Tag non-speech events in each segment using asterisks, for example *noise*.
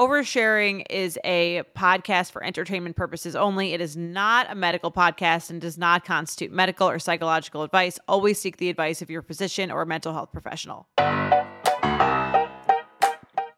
Oversharing is a podcast for entertainment purposes only. It is not a medical podcast and does not constitute medical or psychological advice. Always seek the advice of your physician or mental health professional.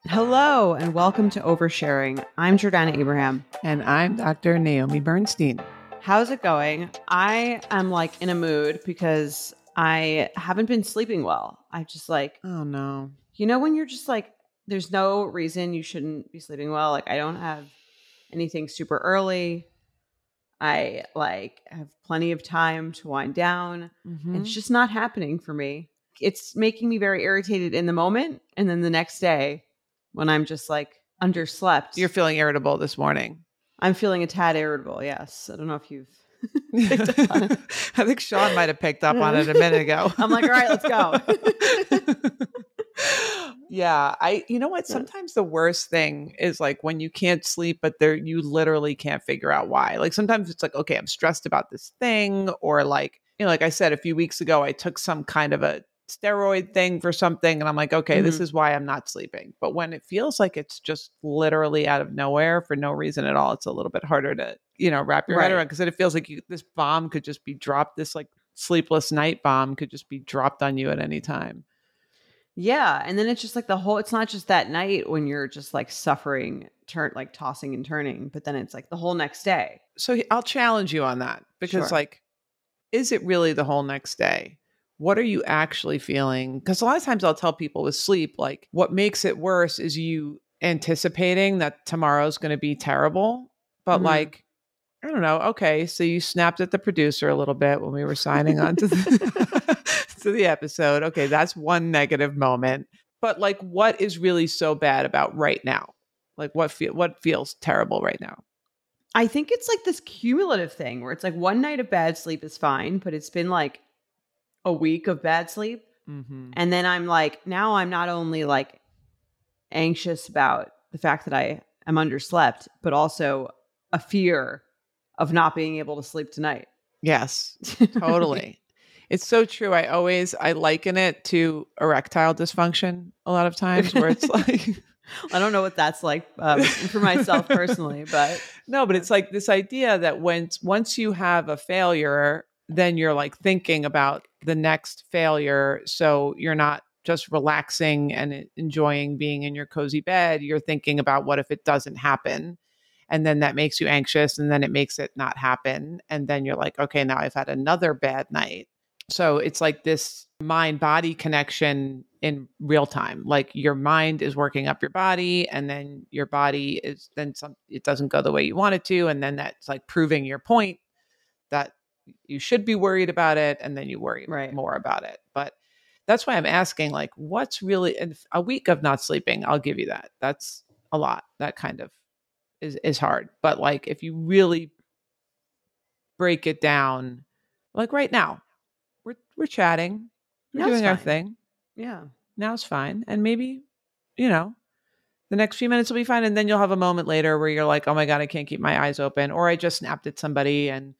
Hello and welcome to Oversharing. I'm Jordana Abraham. And I'm Dr. Naomi Bernstein. How's it going? I am like in a mood because I haven't been sleeping well. I just like, Oh no. you know, when you're just like, there's no reason you shouldn't be sleeping well. Like, I don't have anything super early. I like have plenty of time to wind down. Mhm. It's just not happening for me. It's making me very irritated in the moment. And then the next day, when I'm just like underslept, You're feeling irritable this morning. I'm feeling a tad irritable. Yes. I don't know if you've *laughs* picked up on it. *laughs* I think Sean might have picked up on it a minute ago. *laughs* I'm like, all right, let's go. *laughs* yeah, I you know what? Sometimes the worst thing is like when you can't sleep, but there you literally can't figure out why. Like sometimes it's like, okay, I'm stressed about this thing, or like, you know, like I said a few weeks ago, I took some kind of a steroid thing for something, and I'm like, okay, this Mhm. is why I'm not sleeping. But when it feels like it's just literally out of nowhere for no reason at all, it's a little bit harder to, you know, wrap your head around because it feels like you, this bomb could just be dropped, this like sleepless night bomb could just be dropped on you at any time. Yeah, and then it's just like the whole it's not just that night when you're just like suffering turn like tossing and turning, but then it's like the whole next day. so I'll challenge you on that because, Sure. like, is it really the whole next day? What are you actually feeling? Because a lot of times I'll tell people with sleep, like, what makes it worse is you anticipating that tomorrow's going to be terrible. But, Mhm. like, I don't know. Okay. So you snapped at the producer a little bit when we were signing on to *laughs* the, to the episode. Okay. That's one negative moment. But, like, what is really so bad about right now? Like, what, feel, what feels terrible right now? I think it's like this cumulative thing where it's like one night of bad sleep is fine, but it's been like a week of bad sleep. Mm-hmm. And then I'm like, now I'm not only like anxious about the fact that I am underslept, but also a fear of not being able to sleep tonight. Yes, *laughs* totally. It's so true. I always I liken it to erectile dysfunction a lot of times where it's *laughs* like I don't know what that's like um, for myself personally, but no, but it's like this idea that when once you have a failure, then you're like thinking about the next failure. So you're not just relaxing and enjoying being in your cozy bed. You're thinking about what if it doesn't happen. And then that makes you anxious and then it makes it not happen. And then you're like, okay, now I've had another bad night. So it's like this mind body connection in real time. Like your mind is working up your body, and then your body is then some, it doesn't go the way you want it to. And then that's like proving your point that you should be worried about it. And then you worry Right. more about it. But that's why I'm asking, like, what's really a week of not sleeping? I'll give you that. That's a lot. That kind of is is hard. But like, if you really break it down, like right now, we're chatting, we're Now's doing our fine. thing. yeah. Now's fine, and maybe, you know, the next few minutes will be fine, and then you'll have a moment later where you're like, oh my god, I can't keep my eyes open, or I just snapped at somebody, and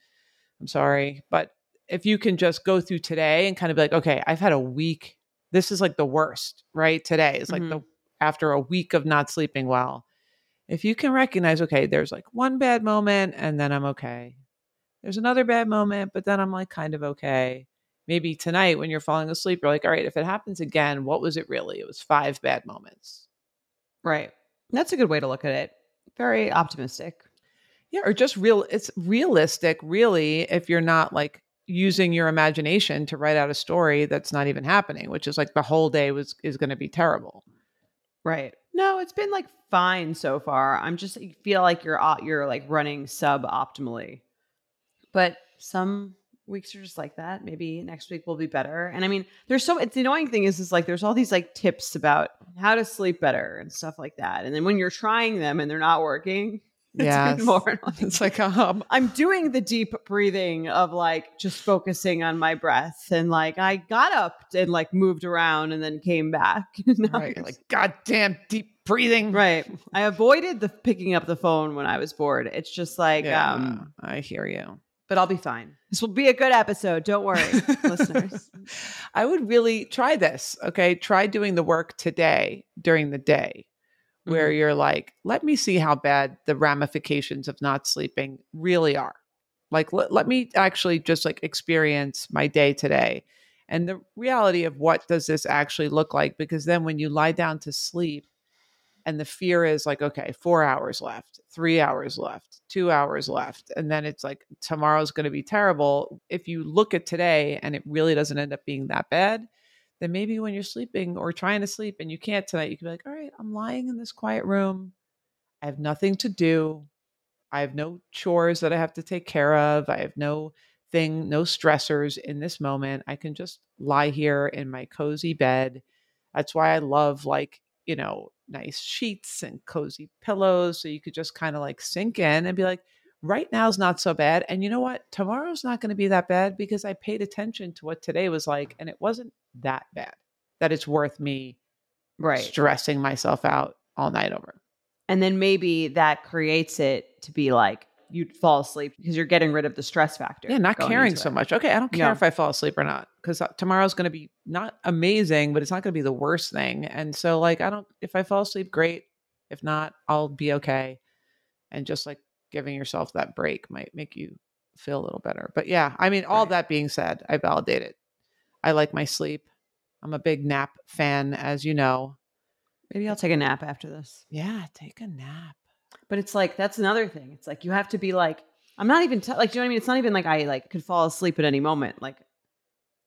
I'm sorry, but if you can just go through today and kind of be like, okay, I've had a week. This is like the worst, right? Today is like the mm-hmm. after a week of not sleeping well. If you can recognize, okay, there's like one bad moment and then I'm okay. There's another bad moment, but then I'm like kind of okay. Maybe tonight when you're falling asleep, you're like, all right, if it happens again, what was it really? It was five bad moments. Right. That's a good way to look at it. Very optimistic. Yeah, or just real it's realistic, really, if you're not like using your imagination to write out a story that's not even happening, which is like the whole day was is going to be terrible. Right. No, it's been like fine so far. I'm just feel like you're uh, you're like running sub optimally. But some weeks are just like that. Maybe next week will be better. And I mean, there's so it's the annoying thing is is like there's all these like tips about how to sleep better and stuff like that. And then when you're trying them and they're not working, *laughs* it's Yes. more annoying. It's like um *laughs* I'm doing the deep breathing of like just focusing on my breath and like I got up and like moved around and then came back. *laughs* Right, you're like goddamn deep breathing. Right. I avoided the picking up the phone when I was bored. It's just like, Yeah, um, I hear you. But I'll be fine. This will be a good episode. Don't worry, *laughs* listeners. I would really try this. Okay. Try doing the work today during the day where Mm-hmm. you're like, let me see how bad the ramifications of not sleeping really are. Like, let, let me actually just like experience my day today and the reality of what does this actually look like? Because then when you lie down to sleep, and the fear is like, okay, four hours left, three hours left, two hours left. And then it's like, tomorrow's going to be terrible. If you look at today and it really doesn't end up being that bad, then maybe when you're sleeping or trying to sleep and you can't tonight, you can be like, all right, I'm lying in this quiet room. I have nothing to do. I have no chores that I have to take care of. I have no thing, no stressors in this moment. I can just lie here in my cozy bed. That's why I love like, you know, nice sheets and cozy pillows. So you could just kind of like sink in and be like, right now is not so bad. And you know what? Tomorrow's not going to be that bad because I paid attention to what today was like and it wasn't that bad that it's worth me right. stressing myself out all night over. And then maybe that creates it to be like you'd fall asleep because you're getting rid of the stress factor. Yeah, not caring so it. much. Okay, I don't care No. if I fall asleep or not because uh, tomorrow's going to be not amazing, but it's not going to be the worst thing. And so, like, I don't, if I fall asleep, great. If not, I'll be okay. And just like giving yourself that break might make you feel a little better. But yeah, I mean, all Right. that being said, I validate it. I like my sleep. I'm a big nap fan, as you know. Maybe I'll take a nap after this. Yeah, take a nap. But it's like that's another thing. It's like you have to be like I'm not even t- like do you know what I mean? It's not even like I like could fall asleep at any moment. Like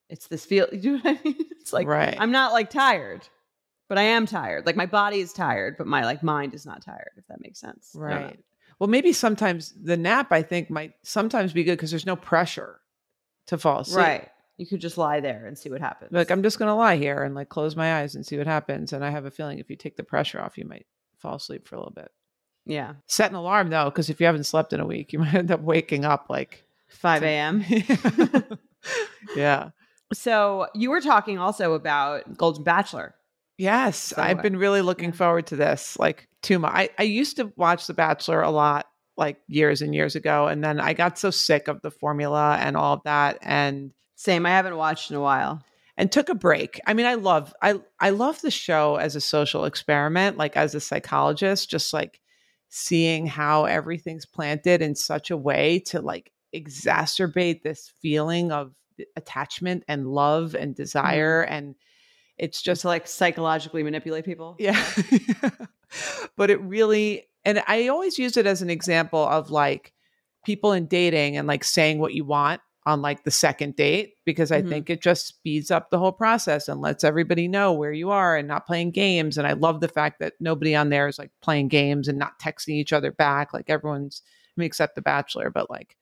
it's this feel. Do *laughs* you know what I mean? It's like Right. I'm not like tired, but I am tired. Like my body is tired, but my like mind is not tired. If that makes sense. I don't know. Right. Uh, well, maybe sometimes the nap, I think, might sometimes be good because there's no pressure to fall asleep. Right. You could just lie there and see what happens. Like I'm just gonna lie here and like close my eyes and see what happens. And I have a feeling if you take the pressure off, you might fall asleep for a little bit. Yeah. Set an alarm though, because if you haven't slept in a week, you *laughs* might end up waking up like 5 a.m. *laughs* yeah. So you were talking also about Golden Bachelor. Yes, So, I've been really looking yeah. forward to this. Like too much. I, I used to watch The Bachelor a lot, like years and years ago, and then I got so sick of the formula and all of that, and Same. I haven't watched in a while. and took a break. I mean, I love I I love the show as a social experiment, like as a psychologist, just like seeing how everything's planted in such a way to like exacerbate this feeling of attachment and love and mm-hmm. desire and it's Just just to like psychologically manipulate people. yeah. *laughs* but it really, and I always use it as an example of like people in dating and like saying what you want on like the second date, because I Mhm. think it just speeds up the whole process and lets everybody know where you are and not playing games. And I love the fact that nobody on there is like playing games and not texting each other back. Like everyone's, I mean, except The Bachelor, but like,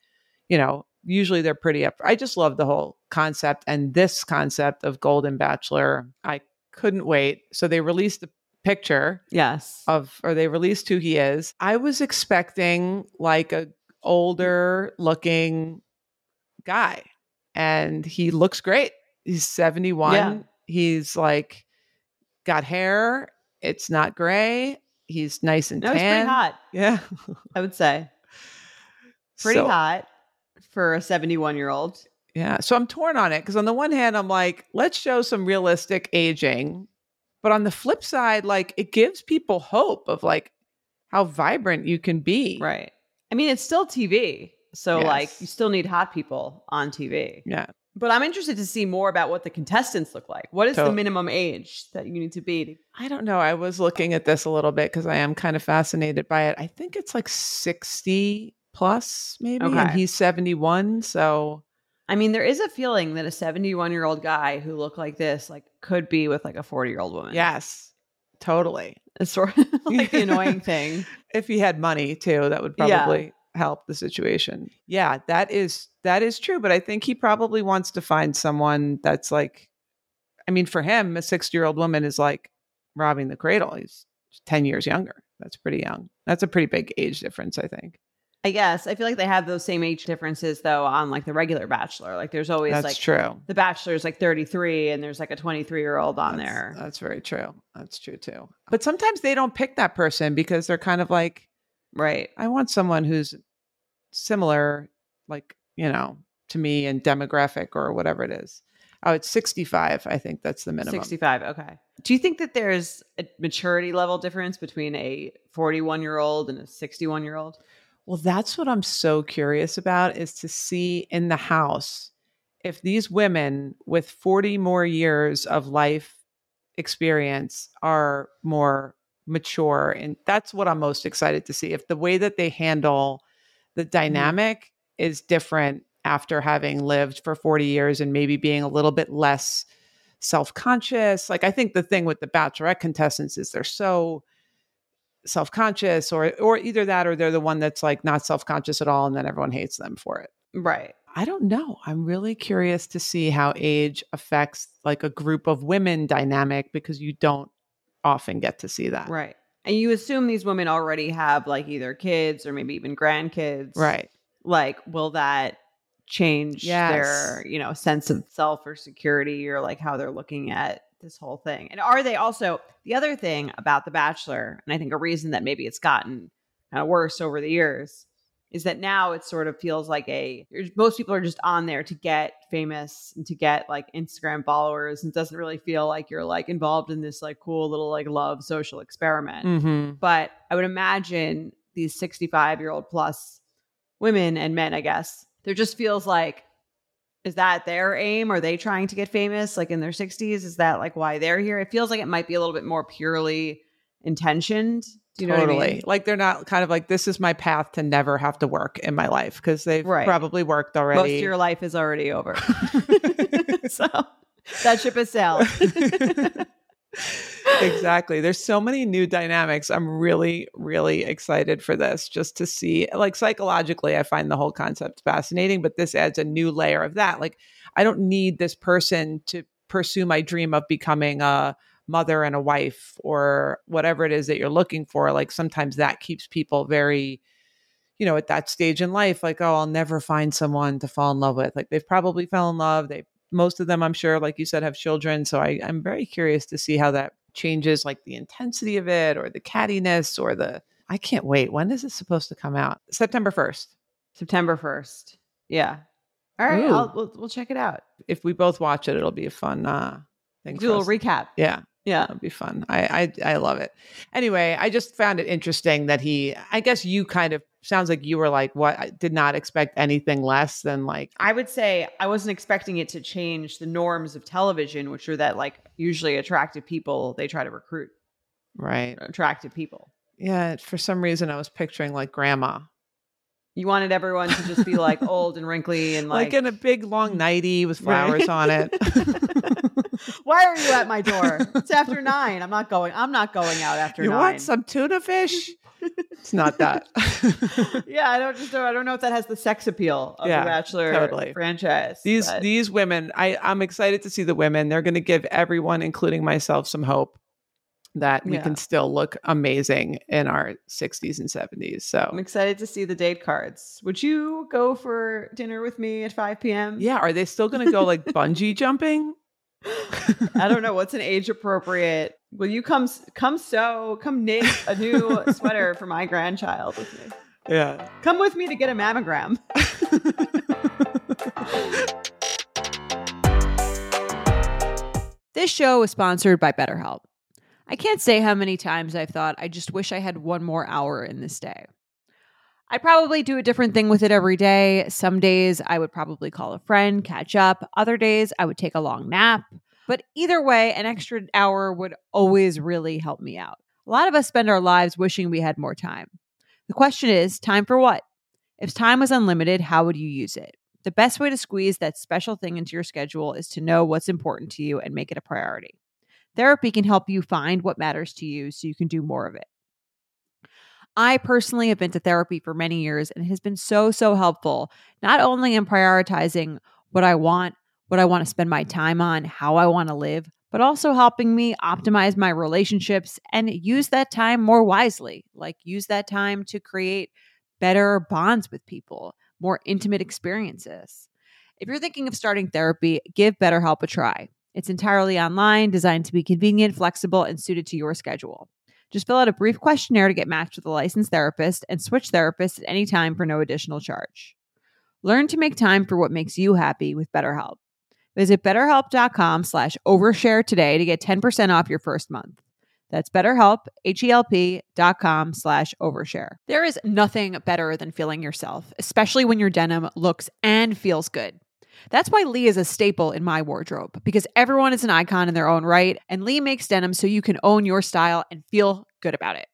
you know, usually they're pretty up. I just love the whole concept and this concept of Golden Bachelor. I couldn't wait. So they released a picture Yes. of, or they released who he is. I was expecting like a older looking guy, and he looks great. He's seventy one. Yeah. He's like got hair. It's not gray. He's nice and no, tan. pretty hot. Yeah, I would say *laughs* pretty So- hot for a 71 year old. Yeah. So I'm torn on it because on the one hand, I'm like, let's show some realistic aging. But on the flip side, like it gives people hope of like how vibrant you can be. Right. I mean, it's still TV. So, like, you still need hot people on TV. Yeah. But I'm interested to see more about what the contestants look like. What is the minimum age that you need to be? I don't know. I was looking at this a little bit because I am kind of fascinated by it. I think it's like 60 plus, maybe. And Okay. he's 71. So I mean, there is a feeling that a 71 year old guy who looked like this, like, could be with like a 40 year old woman. yes, totally. It's sort of *laughs* like the annoying thing. *laughs* If he had money too, that would probably. Yeah. Probably help the situation. Yeah, that is that is true, but I think he probably wants to find someone that's like I mean, for him, a 60-year-old woman is like robbing the cradle. He's 10 years younger. That's pretty young. That's a pretty big age difference, I think. I guess I feel like they have those same age differences though on like the regular Bachelor. Like there's always That's like true. the Bachelor's like 33 and there's like a 23 year old on That's- there. That's very true. That's true too. But sometimes they don't pick that person because they're kind of like, right. I want someone who's similar, like, you know, to me and demographic or whatever it is. Oh, it's 65. I think that's the minimum. 65. Okay. Do you think that there's a maturity level difference between a 41 year old and a 61 year old? Well, that's what I'm so curious about is to see in the house if these women with 40 more years of life experience are more mature. And that's what I'm most excited to see. If the way that they handle the mm-hmm. dynamic is different after having lived for 40 years and maybe being a little bit less self-conscious. Like I think the thing with the bachelorette contestants is they're so self-conscious or or either that or they're the one that's like not self-conscious at all and then everyone hates them for it. Right. I don't know. I'm really curious to see how age affects like a group of women dynamic because you don't often get to see that. Right. And you assume these women already have like either kids or maybe even grandkids. Right. Like, will that change Yes. their, you know, sense of self or security or like how they're looking at this whole thing? And are they also the other thing about The Bachelor, and I think a reason that maybe it's gotten kind of worse over the years is that now it sort of feels like a most people are just on there to get famous and to get like Instagram followers and it doesn't really feel like you're like involved in this like cool little like love social experiment. Mhm. But I would imagine these 65 year old plus women and men, I guess, there just feels like, is that their aim? Are they trying to get famous like in their 60s? Is that like why they're here? It feels like it might be a little bit more purely intentioned. Do you know totally. what I mean? Like they're not kind of like this is my path to never have to work in my life because they've Right. probably worked already. Most of your life is already over. *laughs* *laughs* so that ship has sailed. *laughs* exactly. There's so many new dynamics. I'm really, really excited for this just to see. Like psychologically, I find the whole concept fascinating, but this adds a new layer of that. Like, I don't need this person to pursue my dream of becoming a mother and a wife or whatever it is that you're looking for. Like, sometimes that keeps people very, you know, at that stage in life, like, oh, I'll never find someone to fall in love with. Like, they've probably fell in love. They, most of them, I'm sure, like you said, have children. So I, I'm very curious to see how that changes like the intensity of it or the cattiness or the I can't wait. When is it supposed to come out? September 1st. September 1st. Yeah. All right. I'll, we'll, we'll check it out. If we both watch it, it'll be a fun uh thing. Do a us. little recap. yeah, Yeah. it'd be fun. I, I I love it. Anyway, I just found it interesting that he I guess you kind of sounds like you were like, what I did not expect anything less than like I would say I wasn't expecting it to change the norms of television, which are that like usually attractive people, they try to recruit right. attractive people. Yeah, for some reason I was picturing like grandma. You wanted everyone to just be like old and wrinkly and *laughs* Like, like, in a big long nightie with Right. flowers on it. *laughs* *laughs* Why are you at my door? It's after nine. I'm not going. I'm not going out after you nine. want some tuna fish? it's not that. *laughs* yeah, I don't just I don't know if that has the sex appeal of Yeah, the Bachelor totally. franchise. these but- these women, I I'm excited to see the women. They're going to give everyone, including myself, some hope that we Yeah. can still look amazing in our 60s and 70s. So I'm excited to see the date cards. Would you go for dinner with me at 5 p.m.? yeah, are they still going to go like *laughs* bungee jumping? I don't know what's an age appropriate. Will you come come sew, come knit a new *laughs* sweater for my grandchild with me? Yeah. Come with me to get a mammogram. *laughs* This show is sponsored by BetterHelp. I can't say how many times I've thought I just wish I had one more hour in this day. I'd probably do a different thing with it every day. Some days I would probably call a friend, catch up. Other days I would take a long nap. But either way, an extra hour would always really help me out. A lot of us spend our lives wishing we had more time. The question is time for what? If time was unlimited, how would you use it? The best way to squeeze that special thing into your schedule is to know what's important to you and make it a priority. Therapy can help you find what matters to you so you can do more of it. I personally have been to therapy for many years and it has been so, so helpful, not only in prioritizing what I want, what I want to spend my time on, how I want to live, but also helping me optimize my relationships and use that time more wisely, like use that time to create better bonds with people, more intimate experiences. If you're thinking of starting therapy, give BetterHelp a try. It's entirely online, designed to be convenient, flexible, and suited to your schedule. Just fill out a brief questionnaire to get matched with a licensed therapist and switch therapists at any time for no additional charge. Learn to make time for what makes you happy with BetterHelp. Visit betterhelp.com slash overshare today to get 10% off your first month. That's betterhelp, H-E-L-P dot com slash overshare. There is nothing better than feeling yourself, especially when your denim looks and feels good. That's why Lee is a staple in my wardrobe because everyone is an icon in their own right, and Lee makes denim so you can own your style and feel good about it.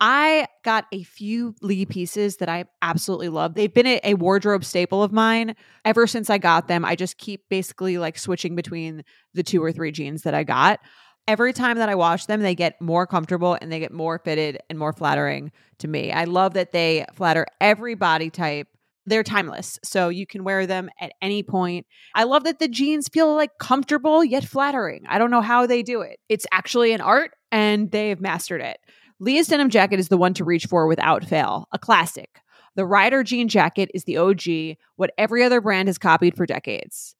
I got a few Lee pieces that I absolutely love. They've been a, wardrobe staple of mine ever since I got them. I just keep basically like switching between the two or three jeans that I got. Every time that I wash them, they get more comfortable and they get more fitted and more flattering to me. I love that they flatter every body type. They're timeless, so you can wear them at any point. I love that the jeans feel like comfortable yet flattering. I don't know how they do it. It's actually an art and they've mastered it. Lee's denim jacket is the one to reach for without fail, a classic. The Rider jean jacket is the OG, what every other brand has copied for decades.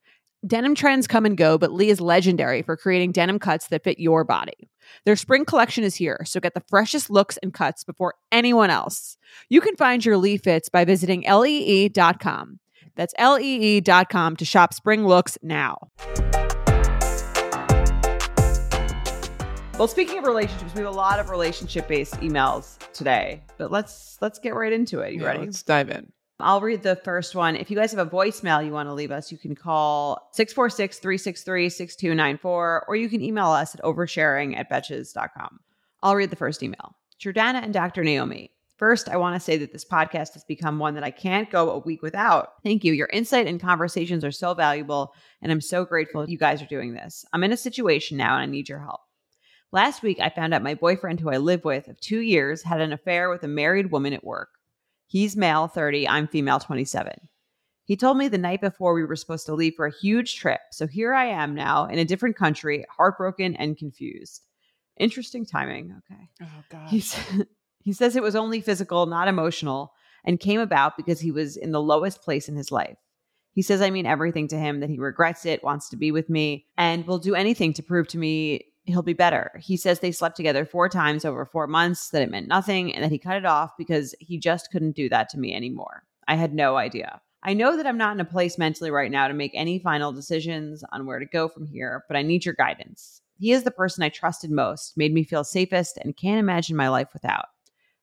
Denim trends come and go, but Lee is legendary for creating denim cuts that fit your body. Their spring collection is here, so get the freshest looks and cuts before anyone else. You can find your Lee fits by visiting lee.com. That's lee.com to shop spring looks now. Well, speaking of relationships, we have a lot of relationship-based emails today, but let's let's get right into it. You yeah, ready? Let's dive in. I'll read the first one. If you guys have a voicemail you want to leave us, you can call 646-363-6294 or you can email us at oversharing at betches.com. I'll read the first email. Jordana and Dr. Naomi. First, I want to say that this podcast has become one that I can't go a week without. Thank you. Your insight and conversations are so valuable, and I'm so grateful you guys are doing this. I'm in a situation now and I need your help. Last week, I found out my boyfriend, who I live with of two years, had an affair with a married woman at work. He's male 30, I'm female 27. He told me the night before we were supposed to leave for a huge trip. So here I am now in a different country, heartbroken and confused. Interesting timing. Okay. Oh, God. He's, he says it was only physical, not emotional, and came about because he was in the lowest place in his life. He says I mean everything to him, that he regrets it, wants to be with me, and will do anything to prove to me he'll be better. He says they slept together four times over four months, that it meant nothing, and that he cut it off because he just couldn't do that to me anymore. I had no idea. I know that I'm not in a place mentally right now to make any final decisions on where to go from here, but I need your guidance. He is the person I trusted most, made me feel safest, and can't imagine my life without.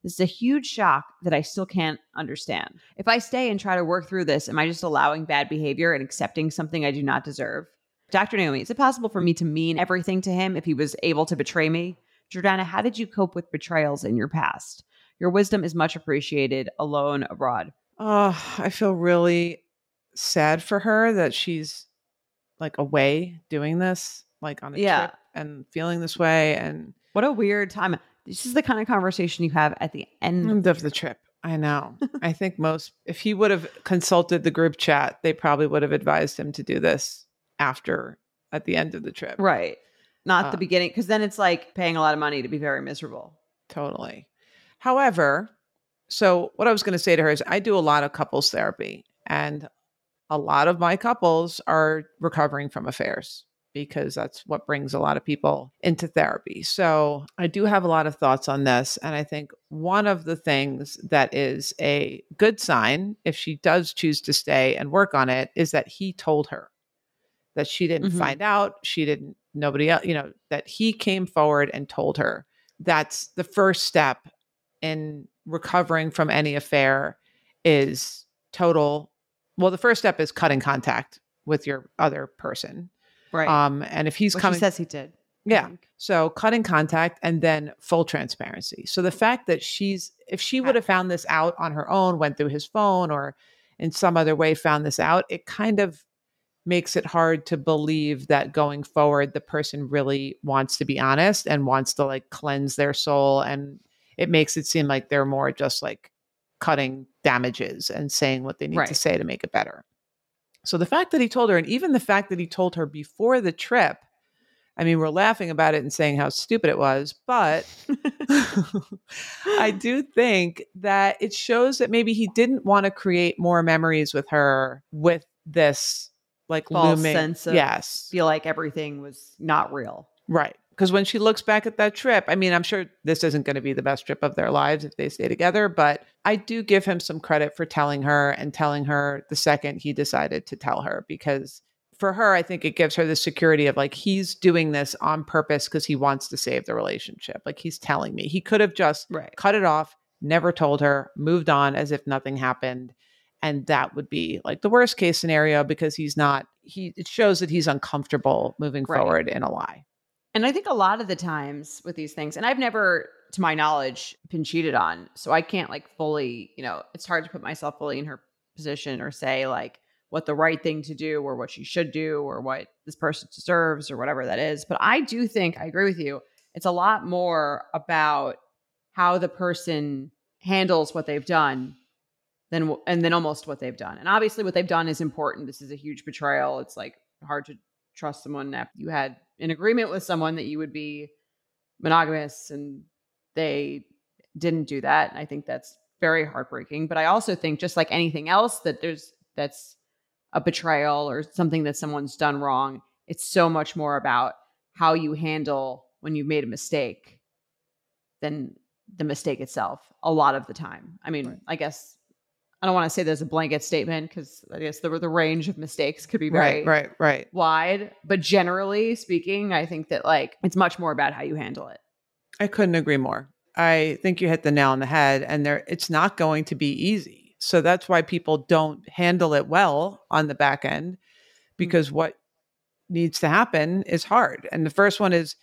This is a huge shock that I still can't understand. If I stay and try to work through this, am I just allowing bad behavior and accepting something I do not deserve? Dr. Naomi, is it possible for me to mean everything to him if he was able to betray me? Jordana, how did you cope with betrayals in your past? Your wisdom is much appreciated alone abroad. Oh, I feel really sad for her that she's like away doing this, like on a yeah. trip and feeling this way. And what a weird time. This is the kind of conversation you have at the end, end of the trip. I know. *laughs* I think most, if he would have consulted the group chat, they probably would have advised him to do this after at the end of the trip. Right. Not um, the beginning, because then it's like paying a lot of money to be very miserable. Totally. However, so what I was going to say to her is I do a lot of couples therapy, and a lot of my couples are recovering from affairs because that's what brings a lot of people into therapy. So I do have a lot of thoughts on this. And I think one of the things that is a good sign, if she does choose to stay and work on it, is that he told her that she didn't mm-hmm. find out. She didn't, nobody else, you know, that he came forward and told her. That's the first step in recovering from any affair is total. Well, the first step is cutting contact with your other person. Right. Um, and if he's coming, he says he did. Yeah. So cutting contact and then full transparency. So the fact that she's, if she would have found this out on her own, went through his phone or in some other way found this out, it kind of makes it hard to believe that going forward the person really wants to be honest and wants to like cleanse their soul and it makes it seem like they're more just like cutting damages and saying what they need to say to make it better. So the fact that he told her, and even the fact that he told her before the trip, I mean, we're laughing about it and saying how stupid it was, but *laughs* I *laughs* do think that it shows that maybe he didn't want to create more memories with her with this like False looming sense of yes feel like everything was not real. right because when she looks back at that trip i mean i'm sure this isn't going to be the best trip of their lives if they stay together but i do give him some credit for telling her and telling her the second he decided to tell her because for her i think it gives her the security of like he's doing this on purpose because he wants to save the relationship like he's telling me he could have just Right. cut it off, never told her, moved on as if nothing happened. And that would be like the worst case scenario because he's not, he, it shows that he's uncomfortable moving Right. forward in a lie. And I think a lot of the times with these things, and I've never, to my knowledge, been cheated on. So I can't like fully, you know, it's hard to put myself fully in her position or say like what the right thing to do or what she should do or what this person deserves or whatever that is. But I do think, I agree with you, it's a lot more about how the person handles what they've done than and then almost what they've done. And obviously what they've done is important. This is a huge betrayal. It's like hard to trust someone after you had an agreement with someone that you would be monogamous and they didn't do that. And I think that's very heartbreaking. But I also think just like anything else that there's that's a betrayal or something that someone's done wrong, it's so much more about how you handle when you've made a mistake than the mistake itself a lot of the time. I mean, Right. I guess I don't want to say there's a blanket statement because I guess the the range of mistakes could be very Right, right, right. wide. But generally speaking, I think that like it's much more about how you handle it. I couldn't agree more. I think you hit the nail on the head and there it's not going to be easy. So that's why people don't handle it well on the back end hmm. because what needs to happen is hard. And the first one is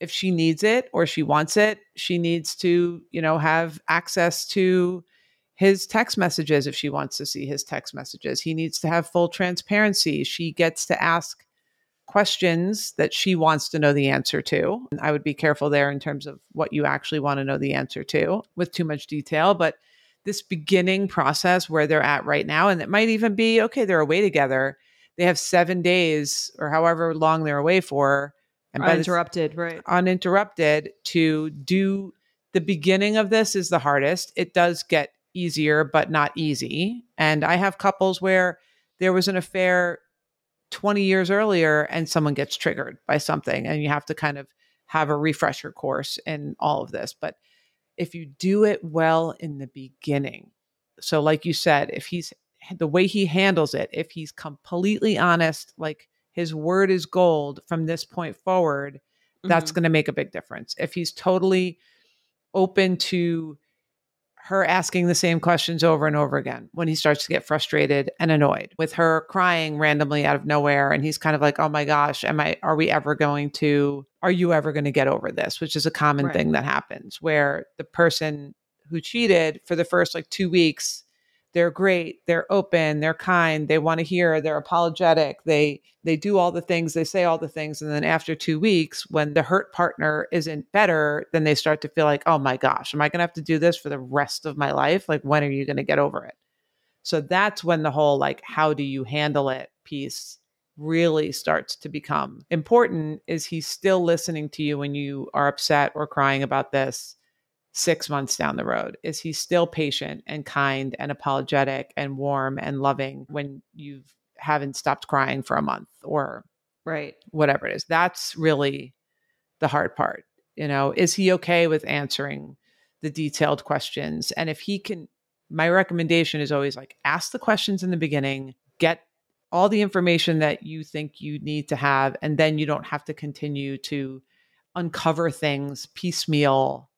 if she needs it or she wants it, she needs to, you know, have access to his text messages if she wants to see his text messages. He needs to have full transparency. She gets to ask questions that she wants to know the answer to. And I would be careful there in terms of what you actually want to know the answer to with too much detail. But this beginning process where they're at right now, and it might even be okay, they're away together. They have seven days or however long they're away for. And Uninterrupted, right? uninterrupted to do the beginning of this is the hardest. It does get easier, but not easy. And I have couples where there was an affair 20 years earlier and someone gets triggered by something, and you have to kind of have a refresher course in all of this. But if you do it well in the beginning, so like you said, if he's the way he handles it, if he's completely honest, like his word is gold from this point forward, that's Mhm. going to make a big difference. If he's totally open to her asking the same questions over and over again when he starts to get frustrated and annoyed with her crying randomly out of nowhere and he's kind of like oh my gosh am i are we ever going to are you ever going to get over this which is a common Right. thing that happens where the person who cheated for the first like 2 weeks they're great they're open they're kind they want to hear they're apologetic they they do all the things they say all the things and then after 2 weeks when the hurt partner isn't better then they start to feel like oh my gosh am i going to have to do this for the rest of my life? Like when are you going to get over it? So that's when the whole like how do you handle it piece really starts to become important is he still listening to you when you are upset or crying about this six months down the road? Is he still patient and kind and apologetic and warm and loving when you haven't stopped crying for a month or Right. whatever it is? That's really the hard part. You know, is he okay with answering the detailed questions? And if he can, my recommendation is always like ask the questions in the beginning, get all the information that you think you need to have, and then you don't have to continue to uncover things piecemeal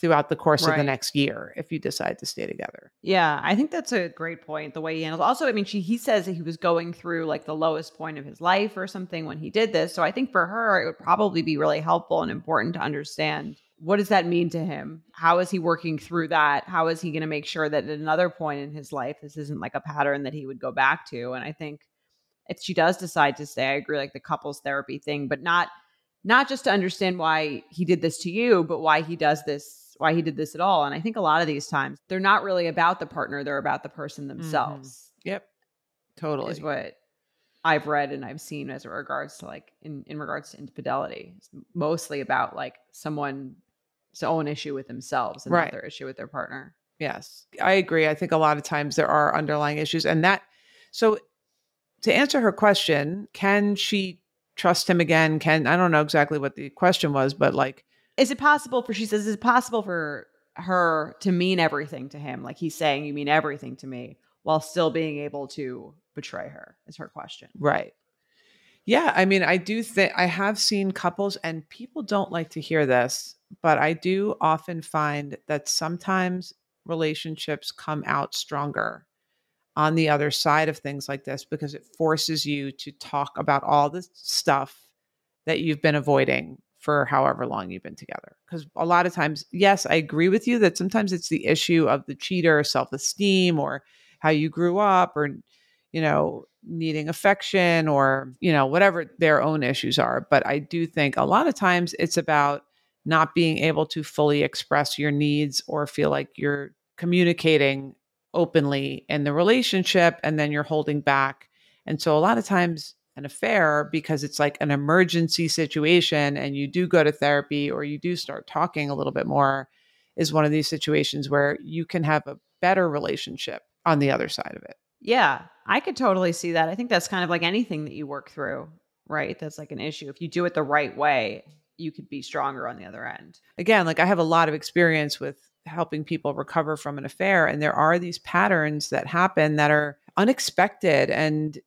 throughout the course of the next year if you decide to stay together. Yeah, I think that's a great point. The way he handles. Also, I mean, she he says that he was going through like the lowest point of his life or something when he did this. So I think for her, it would probably be really helpful and important to understand what does that mean to him. How is he working through that? How is he going to make sure that at another point in his life, this isn't like a pattern that he would go back to? And I think if she does decide to stay, I agree, like the couples therapy thing, but not not just to understand why he did this to you, but why he does this why he did this at all. And I think a lot of these times they're not really about the partner, they're about the person mm-hmm. themselves. Yep. Totally. Is what I've read and I've seen as it regards to like in, in regards to infidelity. It's mostly about like someone's own issue with themselves and Right. not their issue with their partner. Yes, I agree. I think a lot of times there are underlying issues. And that, so to answer her question, can she trust him again? Can, I don't know exactly what the question was, but like, Is it possible for she says, is it possible for her to mean everything to him? Like he's saying you mean everything to me while still being able to betray her is her question. right. Yeah. I mean, I do think I have seen couples, and people don't like to hear this, but I do often find that sometimes relationships come out stronger on the other side of things like this because it forces you to talk about all the stuff that you've been avoiding for however long you've been together. Because a lot of times, yes, I agree with you that sometimes it's the issue of the cheater, self esteem, or how you grew up, or, you know, needing affection, or, you know, whatever their own issues are. But I do think a lot of times it's about not being able to fully express your needs or feel like you're communicating openly in the relationship and then you're holding back. And so a lot of times an affair because it's like an emergency situation and you do go to therapy or you do start talking a little bit more is one of these situations where you can have a better relationship on the other side of it. Yeah, I could totally see that. I think that's kind of like anything that you work through, right? That's like an issue. If you do it the right way, you could be stronger on the other end. Again, like I have a lot of experience with helping people recover from an affair and there are these patterns that happen that are unexpected and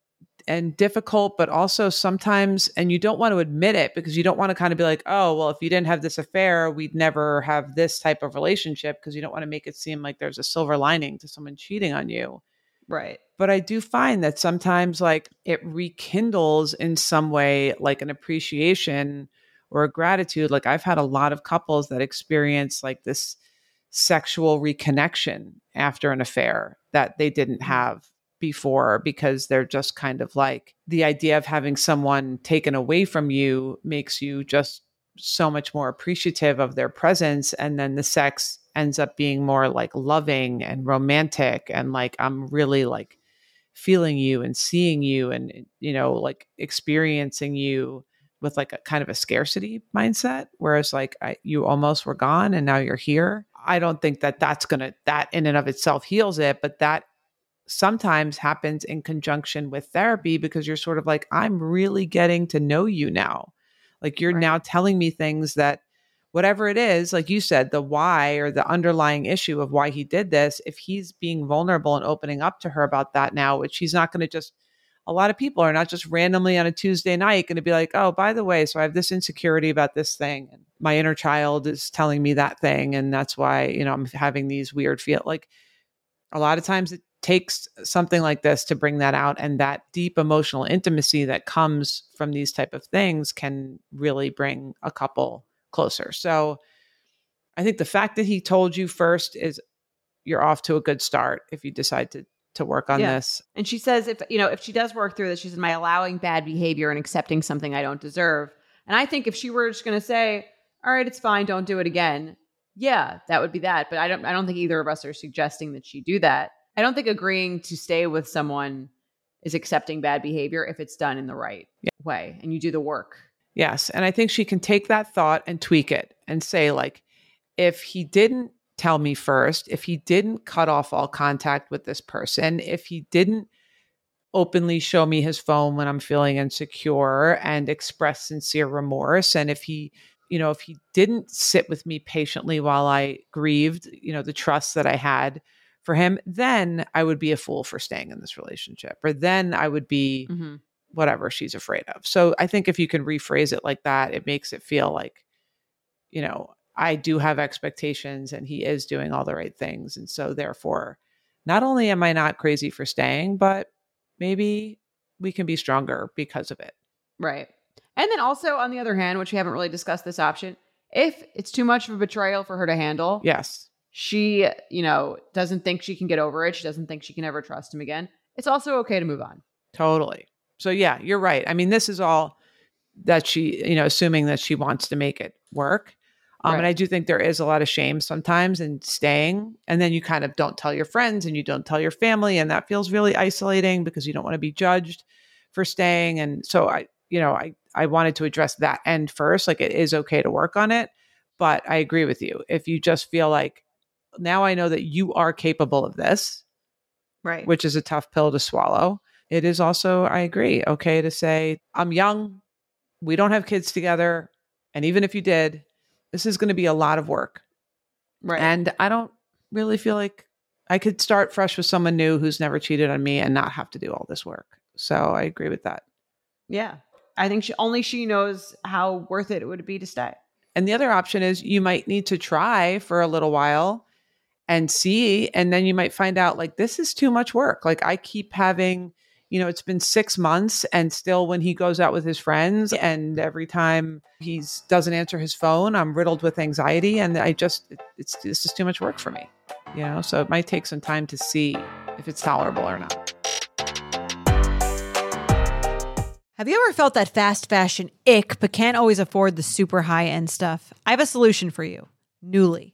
and difficult but also sometimes and you don't want to admit it because you don't want to kind of be like oh well if you didn't have this affair we'd never have this type of relationship because you don't want to make it seem like there's a silver lining to someone cheating on you Right. but I do find that sometimes like it rekindles in some way like an appreciation or a gratitude. Like I've had a lot of couples that experience like this sexual reconnection after an affair that they didn't mm. have before because they're just kind of like the idea of having someone taken away from you makes you just so much more appreciative of their presence and then the sex ends up being more like loving and romantic and like I'm really like feeling you and seeing you and eh, you know like experiencing you with like a kind of a scarcity mindset whereas like I, you almost were gone and now you're here. I don't think that that's to that in and of itself heals it but that sometimes happens in conjunction with therapy because you're sort of like i'm really getting to know you now like you're Right. now telling me things that whatever it is like you said the why or the underlying issue of why he did this if he's being vulnerable and opening up to her about that now which he's not going to just a lot of people are not just randomly on a Tuesday night going to be like, oh, by the way, so I have this insecurity about this thing. And my inner child is telling me that thing. And that's why, you know, I'm having these weird feel like a lot of times it takes something like this to bring that out. And that deep emotional intimacy that comes from these type of things can really bring a couple closer. So I think the fact that he told you first is you're off to a good start if you decide to to work on Yeah. this. And she says if you know, if she does work through this, she's says my allowing bad behavior and accepting something I don't deserve. And I think if she were just gonna say, All right, it's fine, don't do it again, yeah, that would be that. But I don't I don't think either of us are suggesting that she do that. I don't think agreeing to stay with someone is accepting bad behavior if it's done in the right Yeah. way and you do the work. Yes. And I think she can take that thought and tweak it and say, like, if he didn't tell me first, if he didn't cut off all contact with this person, if he didn't openly show me his phone when I'm feeling insecure and express sincere remorse, and if he you know, if he didn't sit with me patiently while I grieved, you know, the trust that I had for him, then I would be a fool for staying in this relationship. Or then I would be Mm-hmm. whatever she's afraid of. So I think if you can rephrase it like that, it makes it feel like, you know, I do have expectations and he is doing all the right things. And so therefore, not only am I not crazy for staying, but maybe we can be stronger because of it. Right. And then also on the other hand, which we haven't really discussed this option, if it's too much of a betrayal for her to handle, Yes. She, you know, doesn't think she can get over it. She doesn't think she can ever trust him again. It's also okay to move on. Totally. So yeah, you're right. I mean, this is all that she, you know, assuming that she wants to make it work. Um, And I do think there is a lot of shame sometimes in staying. And then you kind of don't tell your friends and you don't tell your family. And that feels really isolating because you don't want to be judged for staying. And so I, you know, I, I wanted to address that end first. Like it is okay to work on it. But I agree with you. If you just feel like now I know that you are capable of this, Right. which is a tough pill to swallow. It is also, I agree, okay to say, I'm young, we don't have kids together. And even if you did, this is going to be a lot of work. Right. And I don't really feel like I could start fresh with someone new who's never cheated on me and not have to do all this work. So I agree with that. yeah. I think she, only she knows how worth it it would be to stay. And the other option is you might need to try for a little while and see. And then you might find out like, this is too much work. Like, I keep having, you know, it's been six months and still when he goes out with his friends and every time he doesn't answer his phone, I'm riddled with anxiety. And I just, it's, this is too much work for me, you know? So it might take some time to see if it's tolerable or not. Have you ever felt that fast fashion ick, but can't always afford the super high end stuff? I have a solution for you Nuuly.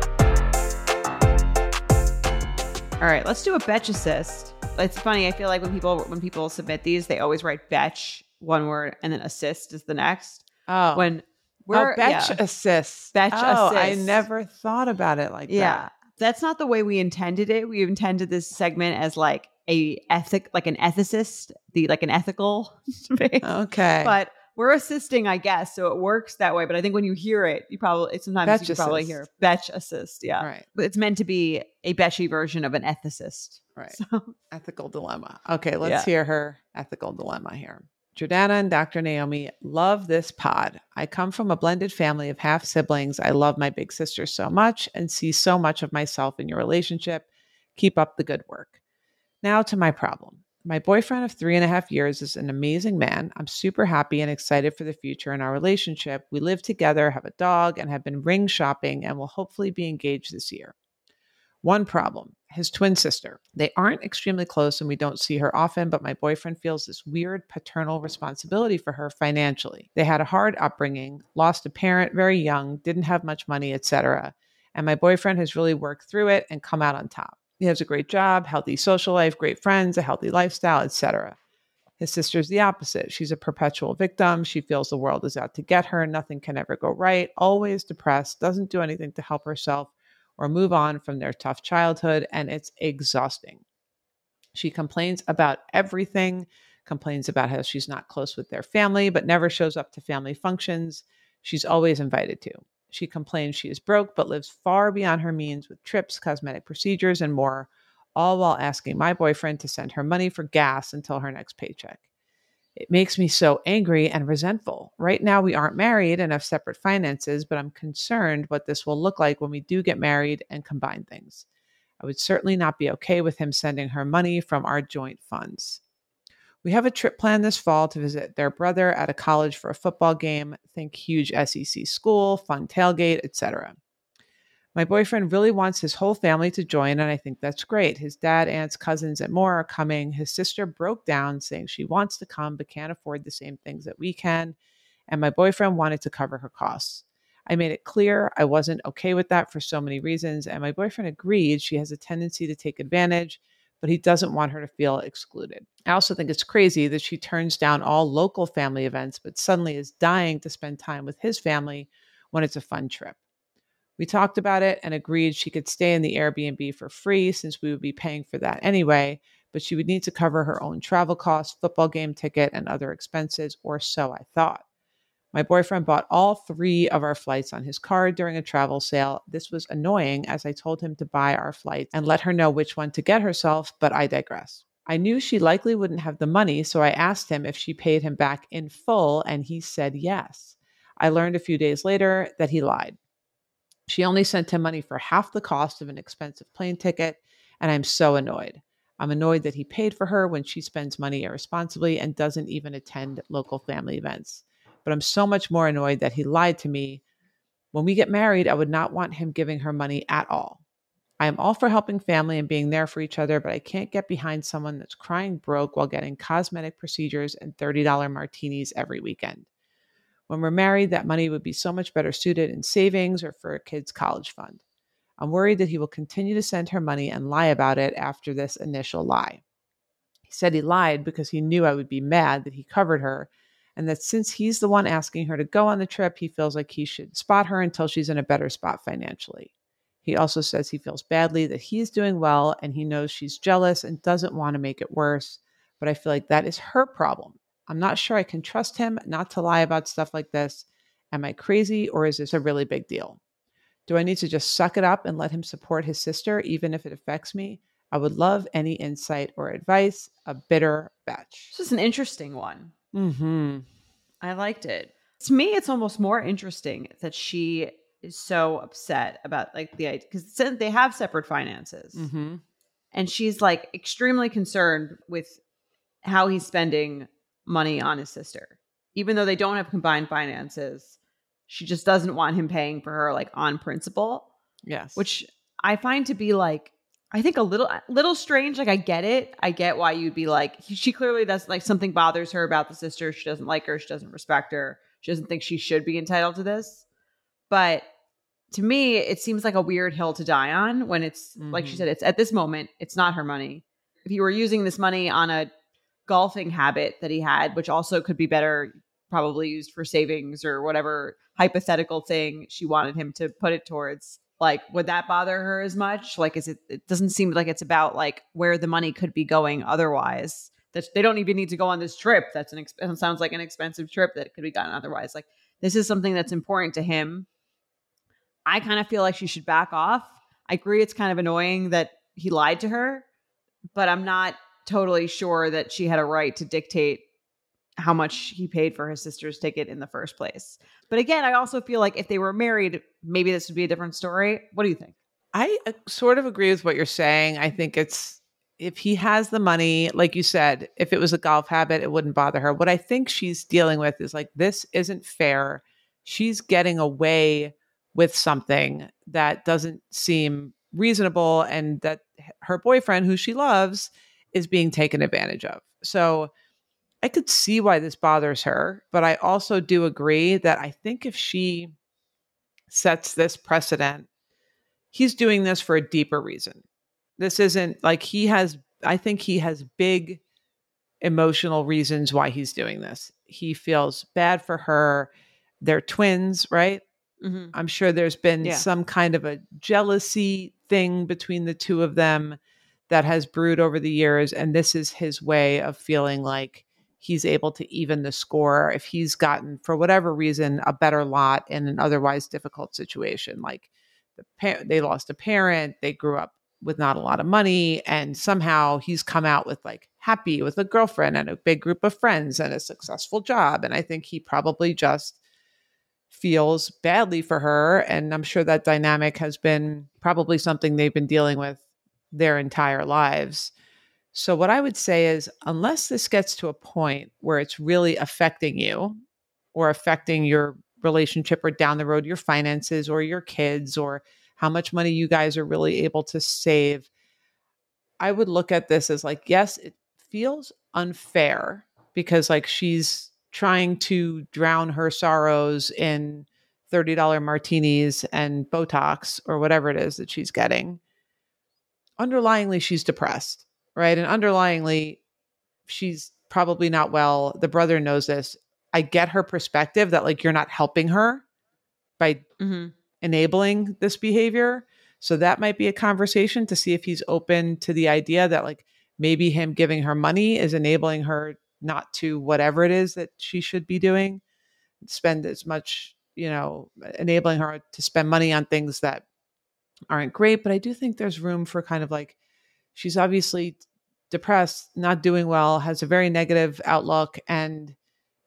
All right, let's do a betch assist. It's funny. I feel like when people when people submit these, they always write betch one word and then assist is the next. Oh, When we're we're betch yeah, assist. Betch oh, I never thought about it like yeah, that. that's not the way we intended it. We intended this segment as like a ethic, like an ethicist, the like an ethical. *laughs* Okay. But we're assisting, I guess, so it works that way. But I think when you hear it, you probably sometimes Betch you probably hear betch assist. Yeah, right. but it's meant to be a betchy version of an ethicist. Right. So *laughs* Ethical dilemma. Okay, let's Yeah. hear her ethical dilemma here. Jordana and Dr. Naomi love this pod. I come from a blended family of half siblings. I love my big sister so much and see so much of myself in your relationship. Keep up the good work. Now to my problem. My boyfriend of three and a half years is an amazing man. I'm super happy and excited for the future in our relationship. We live together, have a dog, and have been ring shopping and will hopefully be engaged this year. One problem his twin sister. They aren't extremely close and we don't see her often, but my boyfriend feels this weird paternal responsibility for her financially. They had a hard upbringing, lost a parent very young, didn't have much money, etc. And my boyfriend has really worked through it and come out on top. He has a great job, healthy social life, great friends, a healthy lifestyle, etc. His sister's the opposite. She's a perpetual victim. She feels the world is out to get her. Nothing can ever go right. Always depressed, doesn't do anything to help herself or move on from their tough childhood, and it's exhausting. She complains about everything, complains about how she's not close with their family, but never shows up to family functions she's always invited to. She complains she is broke, but lives far beyond her means with trips, cosmetic procedures, and more, all while asking my boyfriend to send her money for gas until her next paycheck. It makes me so angry and resentful. Right now, we aren't married and have separate finances, but I'm concerned what this will look like when we do get married and combine things. I would certainly not be okay with him sending her money from our joint funds. We have a trip planned this fall to visit their brother at a college for a football game. Think huge SEC school, fun tailgate, etc. My boyfriend really wants his whole family to join, and I think that's great. His dad, aunts, cousins, and more are coming. His sister broke down saying she wants to come but can't afford the same things that we can, and my boyfriend wanted to cover her costs. I made it clear I wasn't okay with that for so many reasons, and my boyfriend agreed she has a tendency to take advantage, but he doesn't want her to feel excluded. I also think it's crazy that she turns down all local family events, but suddenly is dying to spend time with his family when it's a fun trip. We talked about it and agreed she could stay in the Airbnb for free since we would be paying for that anyway, but she would need to cover her own travel costs, football game ticket, and other expenses, or so I thought. My boyfriend bought all three of our flights on his card during a travel sale. This was annoying as I told him to buy our flights and let her know which one to get herself, but I digress. I knew she likely wouldn't have the money, so I asked him if she paid him back in full, and he said yes. I learned a few days later that he lied. She only sent him money for half the cost of an expensive plane ticket, and I'm so annoyed. I'm annoyed that he paid for her when she spends money irresponsibly and doesn't even attend local family events but I'm so much more annoyed that he lied to me. When we get married, I would not want him giving her money at all. I am all for helping family and being there for each other, but I can't get behind someone that's crying broke while getting cosmetic procedures and $30 martinis every weekend. When we're married, that money would be so much better suited in savings or for a kid's college fund. I'm worried that he will continue to send her money and lie about it after this initial lie. He said he lied because he knew I would be mad that he covered her and that since he's the one asking her to go on the trip, he feels like he should spot her until she's in a better spot financially. He also says he feels badly that he's doing well and he knows she's jealous and doesn't want to make it worse. But I feel like that is her problem. I'm not sure I can trust him not to lie about stuff like this. Am I crazy or is this a really big deal? Do I need to just suck it up and let him support his sister, even if it affects me? I would love any insight or advice. A bitter batch. This is an interesting one. Hmm. I liked it. To me, it's almost more interesting that she is so upset about like the idea because they have separate finances, Mm-hmm. and she's like extremely concerned with how he's spending money on his sister, even though they don't have combined finances. She just doesn't want him paying for her like on principle, Yes. which I find to be like I think a little little strange. Like I get it. I get why you'd be like she clearly does like something bothers her about the sister. She doesn't like her. She doesn't respect her. She doesn't think she should be entitled to this. But to me, it seems like a weird hill to die on when it's like she Mhm. said, it's at this moment, it's not her money. If you were using this money on a golfing habit that he had, which also could be better probably used for savings or whatever hypothetical thing she wanted him to put it towards like would that bother her as much? Like is it it doesn't seem like it's about like where the money could be going otherwise. That they don't even need to go on this trip. That's an ex- it sounds like an expensive trip that could be gotten otherwise. Like this is something that's important to him. I kind of feel like she should back off. I agree it's kind of annoying that he lied to her but i'm not totally sure that she had a right to dictate how much he paid for his sister's ticket in the first place. But again, I also feel like if they were married, maybe this would be a different story. What do you think? I uh, sort of agree with what you're saying. I think it's if he has the money, like you said, if it was a golf habit, it wouldn't bother her. What I think she's dealing with is like, this isn't fair. She's getting away with something that doesn't seem reasonable and that her boyfriend, who she loves, is being taken advantage of. So I could see why this bothers her, but I also do agree that I think if she sets this precedent, he's doing this for a deeper reason. This isn't like he has, I think he has big emotional reasons why he's doing this. He feels bad for her. They're twins, right? Mm-hmm. I'm sure there's been Yeah. some kind of a jealousy thing between the two of them that has brewed over the years. And this is his way of feeling like he's able to even the score if he's gotten, for whatever reason, a better lot in an otherwise difficult situation. Like the par- they lost a parent, they grew up with not a lot of money, and somehow he's come out with like happy with a girlfriend and a big group of friends and a successful job. And I think he probably just feels badly for her. And I'm sure that dynamic has been probably something they've been dealing with their entire lives. So, what I would say is, unless this gets to a point where it's really affecting you or affecting your relationship or down the road, your finances or your kids or how much money you guys are really able to save, I would look at this as like, yes, it feels unfair because like she's trying to drown her sorrows in $30 martinis and Botox or whatever it is that she's getting, underlyingly, she's depressed, right? And underlyingly, she's probably not well. The brother knows this. I get her perspective that, like, you're not helping her by Mm-hmm. enabling this behavior. So that might be a conversation to see if he's open to the idea that like maybe him giving her money is enabling her not to whatever it is that she should be doing, spend as much, you know, enabling her to spend money on things that aren't great. But I do think there's room for kind of like she's obviously depressed, not doing well, has a very negative outlook, and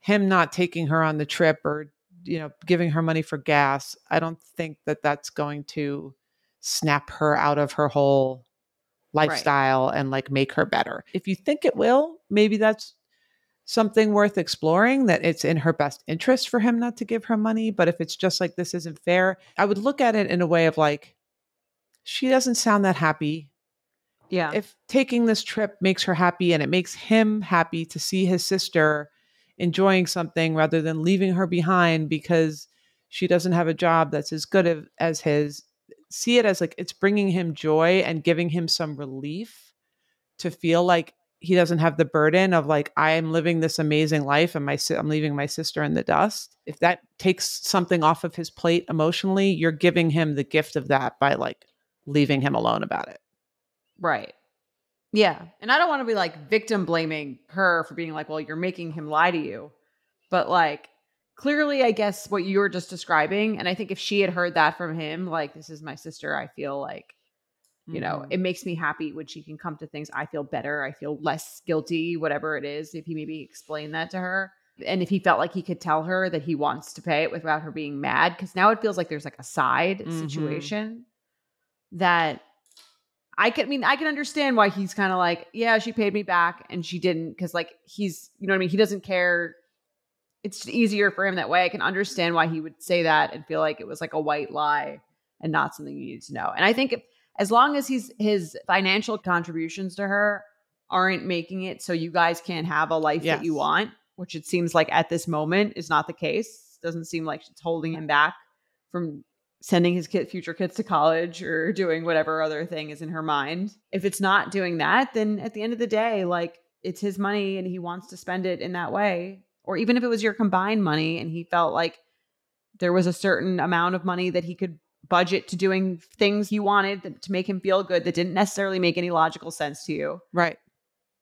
him not taking her on the trip or you know giving her money for gas i don't think that that's going to snap her out of her whole lifestyle and like make her better. If you think it will maybe that's something worth exploring that it's in her best interest for him not to give her money but if it's just like this isn't fair i would look at it in a way of like she doesn't sound that happy Yeah. if taking this trip makes her happy and it makes him happy to see his sister enjoying something rather than leaving her behind because she doesn't have a job that's as good as his see it as like it's bringing him joy and giving him some relief to feel like he doesn't have the burden of like I'm living this amazing life and my I'm leaving my sister in the dust. If that takes something off of his plate emotionally, you're giving him the gift of that by like leaving him alone about it. Right. Yeah. And I don't want to be like victim blaming her for being like, well, you're making him lie to you. But like, clearly, I guess what you were just describing, and I think if she had heard that from him, like, this is my sister, I feel like, you know, Mhm. it makes me happy when she can come to things. I feel better. I feel less guilty, whatever it is. If he maybe explained that to her. And if he felt like he could tell her that he wants to pay it without her being mad, because now it feels like there's like a side Mhm. situation that I can I mean I can understand why he's kind of like, yeah, she paid me back and she didn't because like he's you know what I mean, he doesn't care. It's easier for him that way. I can understand why he would say that and feel like it was like a white lie and not something you need to know. And I think if, as long as he's his financial contributions to her aren't making it so you guys can't have a life that you want, which it seems like at this moment is not the case. Doesn't seem like it's holding him back from sending his kid future kids to college or doing whatever other thing is in her mind. If it's not doing that, then at the end of the day, like it's his money and he wants to spend it in that way. Or even if it was your combined money and he felt like there was a certain amount of money that he could budget to doing things he wanted that- to make him feel good that didn't necessarily make any logical sense to you Right.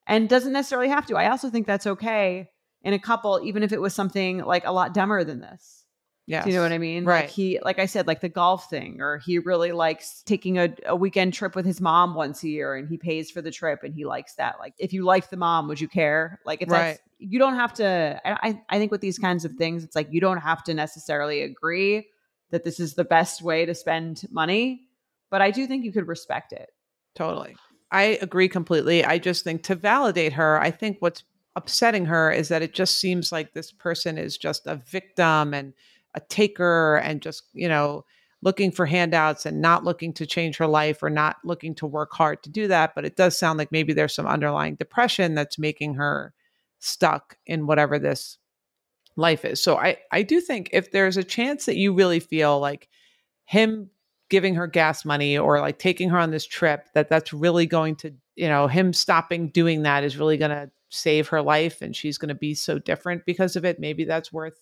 and doesn't necessarily have to. I also think that's okay in a couple, even if it was something like a lot dumber than this. Yes. Do you know what I mean? Right. Like he, like I said, like the golf thing, or he really likes taking a, a weekend trip with his mom once a year and he pays for the trip and he likes that. Like if you like the mom, would you care? Like if that's, you don't have to, I- I think with these kinds of things, it's like you don't have to necessarily agree that this is the best way to spend money, but I do think you could respect it. Totally. I agree completely. I just think to validate her, I think what's upsetting her is that it just seems like this person is just a victim and a taker and just, you know, looking for handouts and not looking to change her life or not looking to work hard to do that. But it does sound like maybe there's some underlying depression that's making her stuck in whatever this life is. So I, I do think if there's a chance that you really feel like him giving her gas money or like taking her on this trip that that's really going to you know him stopping doing that is really going to save her life and she's going to be so different because of it maybe that's worth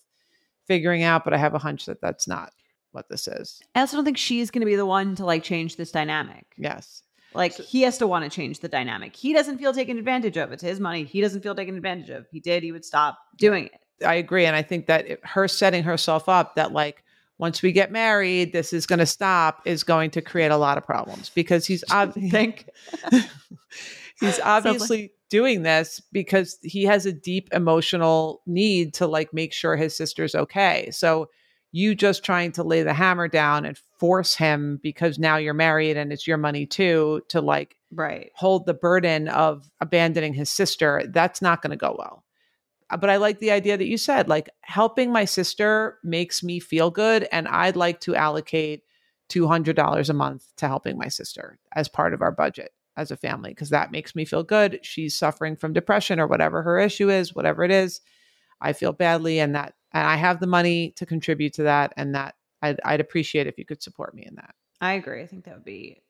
figuring out but i have a hunch that that's not what this is I also don't think she's going to be the one to like change this dynamic. yes Like So- he has to want to change the dynamic. He doesn't feel taken advantage of. It's his money. He doesn't feel taken advantage of. He did, he would stop doing it. i agree and i think that it- her setting herself up that like once we get married this is going to stop is going to create a lot of problems because he's *laughs* ob- Think *laughs* he's *laughs* obviously doing this because he has a deep emotional need to like make sure his sister's okay. So you just trying to lay the hammer down and force him because now you're married and it's your money too to like right. hold the burden of abandoning his sister, that's not going to go well. Uh, But I like the idea that you said, like helping my sister makes me feel good. And I'd like to allocate $200 a month to helping my sister as part of our budget as a family, because that makes me feel good. She's suffering from depression or whatever her issue is, whatever it is. I feel badly and that, and I have the money to contribute to that. And that I'd, I'd appreciate if you could support me in that. I agree. I think that would be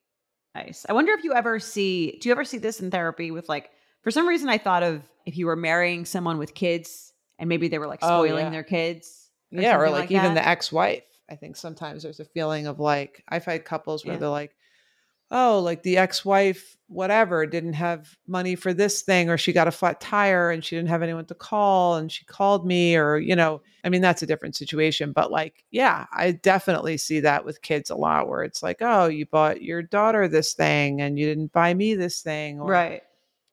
nice. I wonder if you ever see, do you ever see this in therapy with like, for some reason, I thought of if you were marrying someone with kids and maybe they were like Oh, spoiling yeah. their kids. yeah, or like, like even that. the ex-wife. I think sometimes there's a feeling of like I've had couples where Yeah. they're like, oh, like the ex-wife, whatever, didn't have money for this thing, or she got a flat tire and she didn't have anyone to call, and she called me, or you know, I mean, that's a different situation. But like, yeah, I definitely see that with kids a lot, where it's like, oh, you bought your daughter this thing and you didn't buy me this thing, or Right.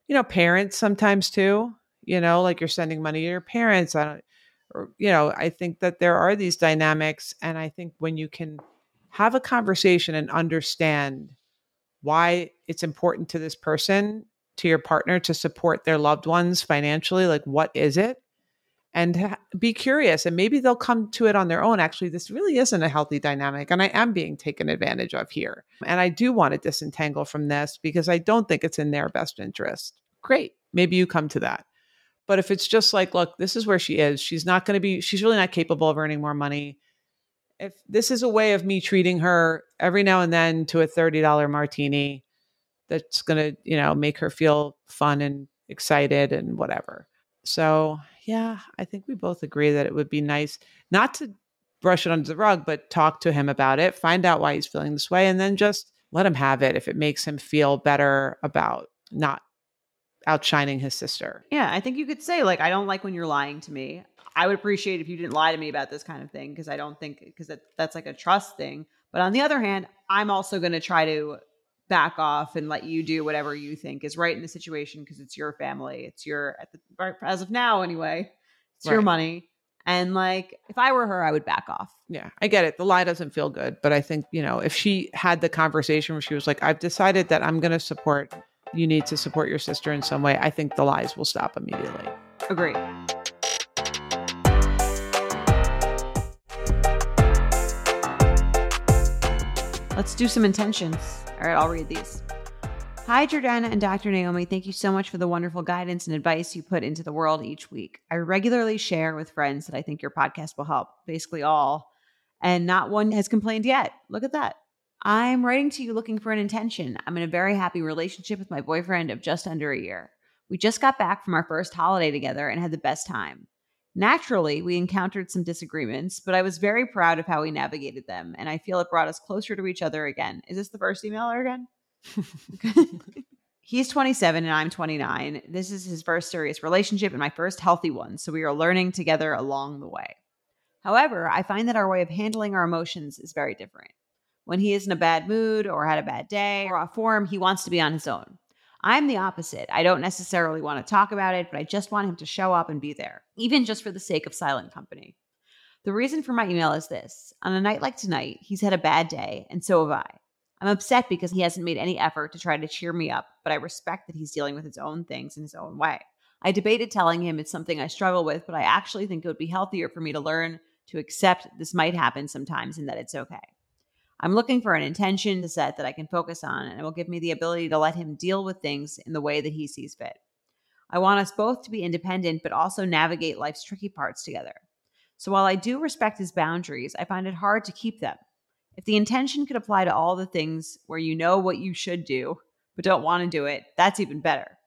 you know, parents sometimes too, you know, like you're sending money to your parents. I don't, or, you know, I think that there are these dynamics. And I think when you can have a conversation and understand why it's important to this person, to your partner, to support their loved ones financially, like what is it? And be curious, and maybe they'll come to it on their own. Actually, this really isn't a healthy dynamic, and I am being taken advantage of here. And I do want to disentangle from this because I don't think it's in their best interest. Great. Maybe you come to that. But if it's just like, look, this is where she is, she's not going to be, she's really not capable of earning more money. If this is a way of me treating her every now and then to a $30 martini that's going to, you know, make her feel fun and excited and whatever. So, yeah, I think we both agree that it would be nice not to brush it under the rug, but talk to him about it, find out why he's feeling this way, and then just let him have it if it makes him feel better about not outshining his sister. Yeah, I think you could say like I don't like when you're lying to me. I would appreciate if you didn't lie to me about this kind of thing because I don't think because that, that's like a trust thing. But on the other hand, I'm also going to try to back off and let you do whatever you think is right in the situation because it's your family. It's your at the as of now anyway. It's your money. And like if I were her, I would back off. Yeah, I get it. The lie doesn't feel good, but I think, you know, if she had the conversation where she was like, I've decided that I'm going to support, you need to support your sister in some way, I think the lies will stop immediately. Agree. Let's do some intentions. All right, I'll read these. Hi, Jordana and Dr. Naomi. Thank you so much for the wonderful guidance and advice you put into the world each week. I regularly share with friends that I think your podcast will help, basically all, and not one has complained yet. Look at that. I'm writing to you looking for an intention. I'm in a very happy relationship with my boyfriend of just under a year. We just got back from our first holiday together and had the best time. Naturally, we encountered some disagreements, but I was very proud of how we navigated them, and I feel it brought us closer to each other again. Is this the first emailer again? *laughs* He's 27 and I'm 29. This is his first serious relationship and my first healthy one, so we are learning together along the way. However, I find that our way of handling our emotions is very different. When he is in a bad mood or had a bad day or off form, he wants to be on his own. I'm the opposite. I don't necessarily want to talk about it, but I just want him to show up and be there, even just for the sake of silent company. The reason for my email is this on a night like tonight, he's had a bad day, and so have I. I'm upset because he hasn't made any effort to try to cheer me up, but I respect that he's dealing with his own things in his own way. I debated telling him it's something I struggle with, but I actually think it would be healthier for me to learn to accept this might happen sometimes and that it's okay. I'm looking for an intention to set that I can focus on, and it will give me the ability to let him deal with things in the way that he sees fit. I want us both to be independent, but also navigate life's tricky parts together. So while I do respect his boundaries, I find it hard to keep them. If the intention could apply to all the things where you know what you should do, but don't want to do it, that's even better.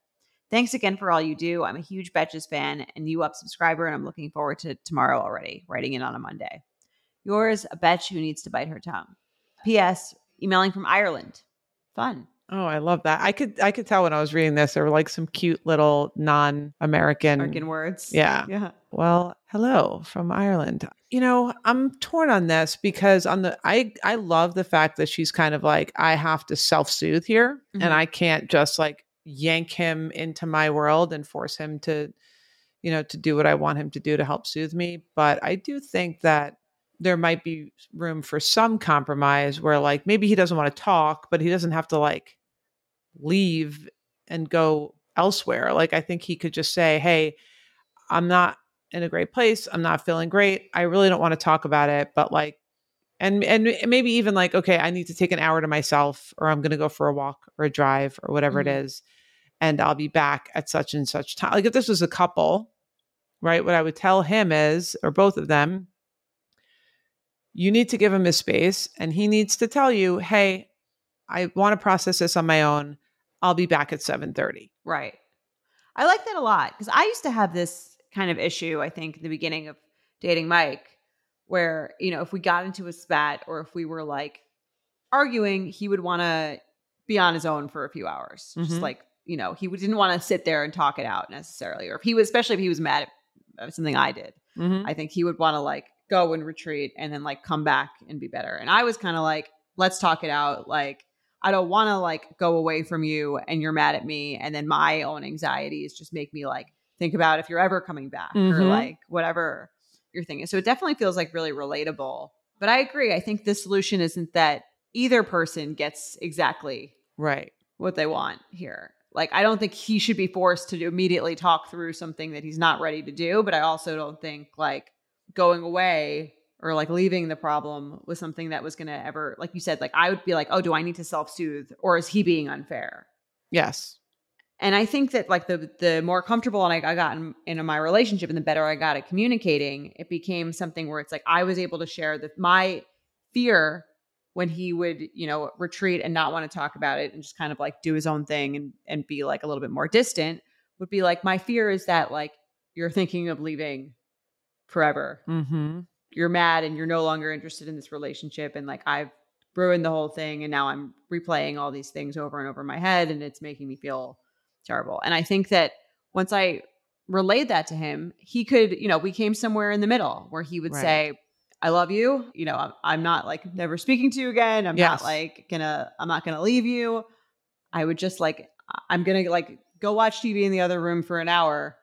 Thanks again for all you do. I'm a huge Betches fan and U Up subscriber, and I'm looking forward to tomorrow already, writing in on a Monday. Yours, a betch who needs to bite her tongue. P.S. Emailing from Ireland. Fun. Oh, I love that. I could I could tell when I was reading this there were like some cute little non-American American words. Yeah. Yeah. Well, hello from Ireland. You know, I'm torn on this because on the I I love the fact that she's kind of like I have to self-soothe here Mhm. and I can't just like yank him into my world and force him to you know, to do what I want him to do to help soothe me, but I do think that there might be room for some compromise where like maybe he doesn't want to talk, but he doesn't have to like leave and go elsewhere. Like I think he could just say, "Hey, I'm not in a great place. I'm not feeling great. I really don't want to talk about it, but like and and maybe even like, okay, I need to take an hour to myself or I'm going to go for a walk or a drive or whatever Mhm. it is and I'll be back at such and such time." Like if this was a couple, right? What I would tell him is or both of them you need to give him his space and he needs to tell you, "Hey, I want to process this on my own. I'll be back at 7:30." Right. I like that a lot because I used to have this kind of issue, I think, in the beginning of dating Mike, where, you know, if we got into a spat or if we were like arguing, he would want to be on his own for a few hours. Mhm. Just like, you know, he didn't want to sit there and talk it out necessarily. Or if he was, especially if he was mad at something I did, Mhm. I think he would want to like go and retreat and then like come back and be better. And I was kind of like, let's talk it out. Like, I don't want to like go away from you and you're mad at me. And then my own anxieties just make me like think about if you're ever coming back or Mhm. like whatever your thing is. So it definitely feels like really relatable. But I agree. I think the solution isn't that either person gets exactly Right. what they want here. Like, I don't think he should be forced to immediately talk through something that he's not ready to do. But I also don't think like going away or like leaving the problem was something that was going to ever, like you said, like I would be like, oh, do I need to self soothe or is he being unfair? Yes. And I think that like the the more comfortable and I, I got in, in my relationship and the better I got at communicating, it became something where it's like I was able to share that my fear when he would, you know, retreat and not want to talk about it and just kind of like do his own thing and and be like a little bit more distant would be like my fear is that like you're thinking of leaving forever. Mhm. You're mad and you're no longer interested in this relationship and like I've ruined the whole thing and now I'm replaying all these things over and over in my head and it's making me feel terrible. And I think that once I relayed that to him, he could, you know, we came somewhere in the middle where he would Right. say, I love you. You know, I'm, I'm not like never speaking to you again. I'm Yes. not like gonna, I'm not gonna leave you. I would just like, I'm gonna like go watch TV in the other room for an hour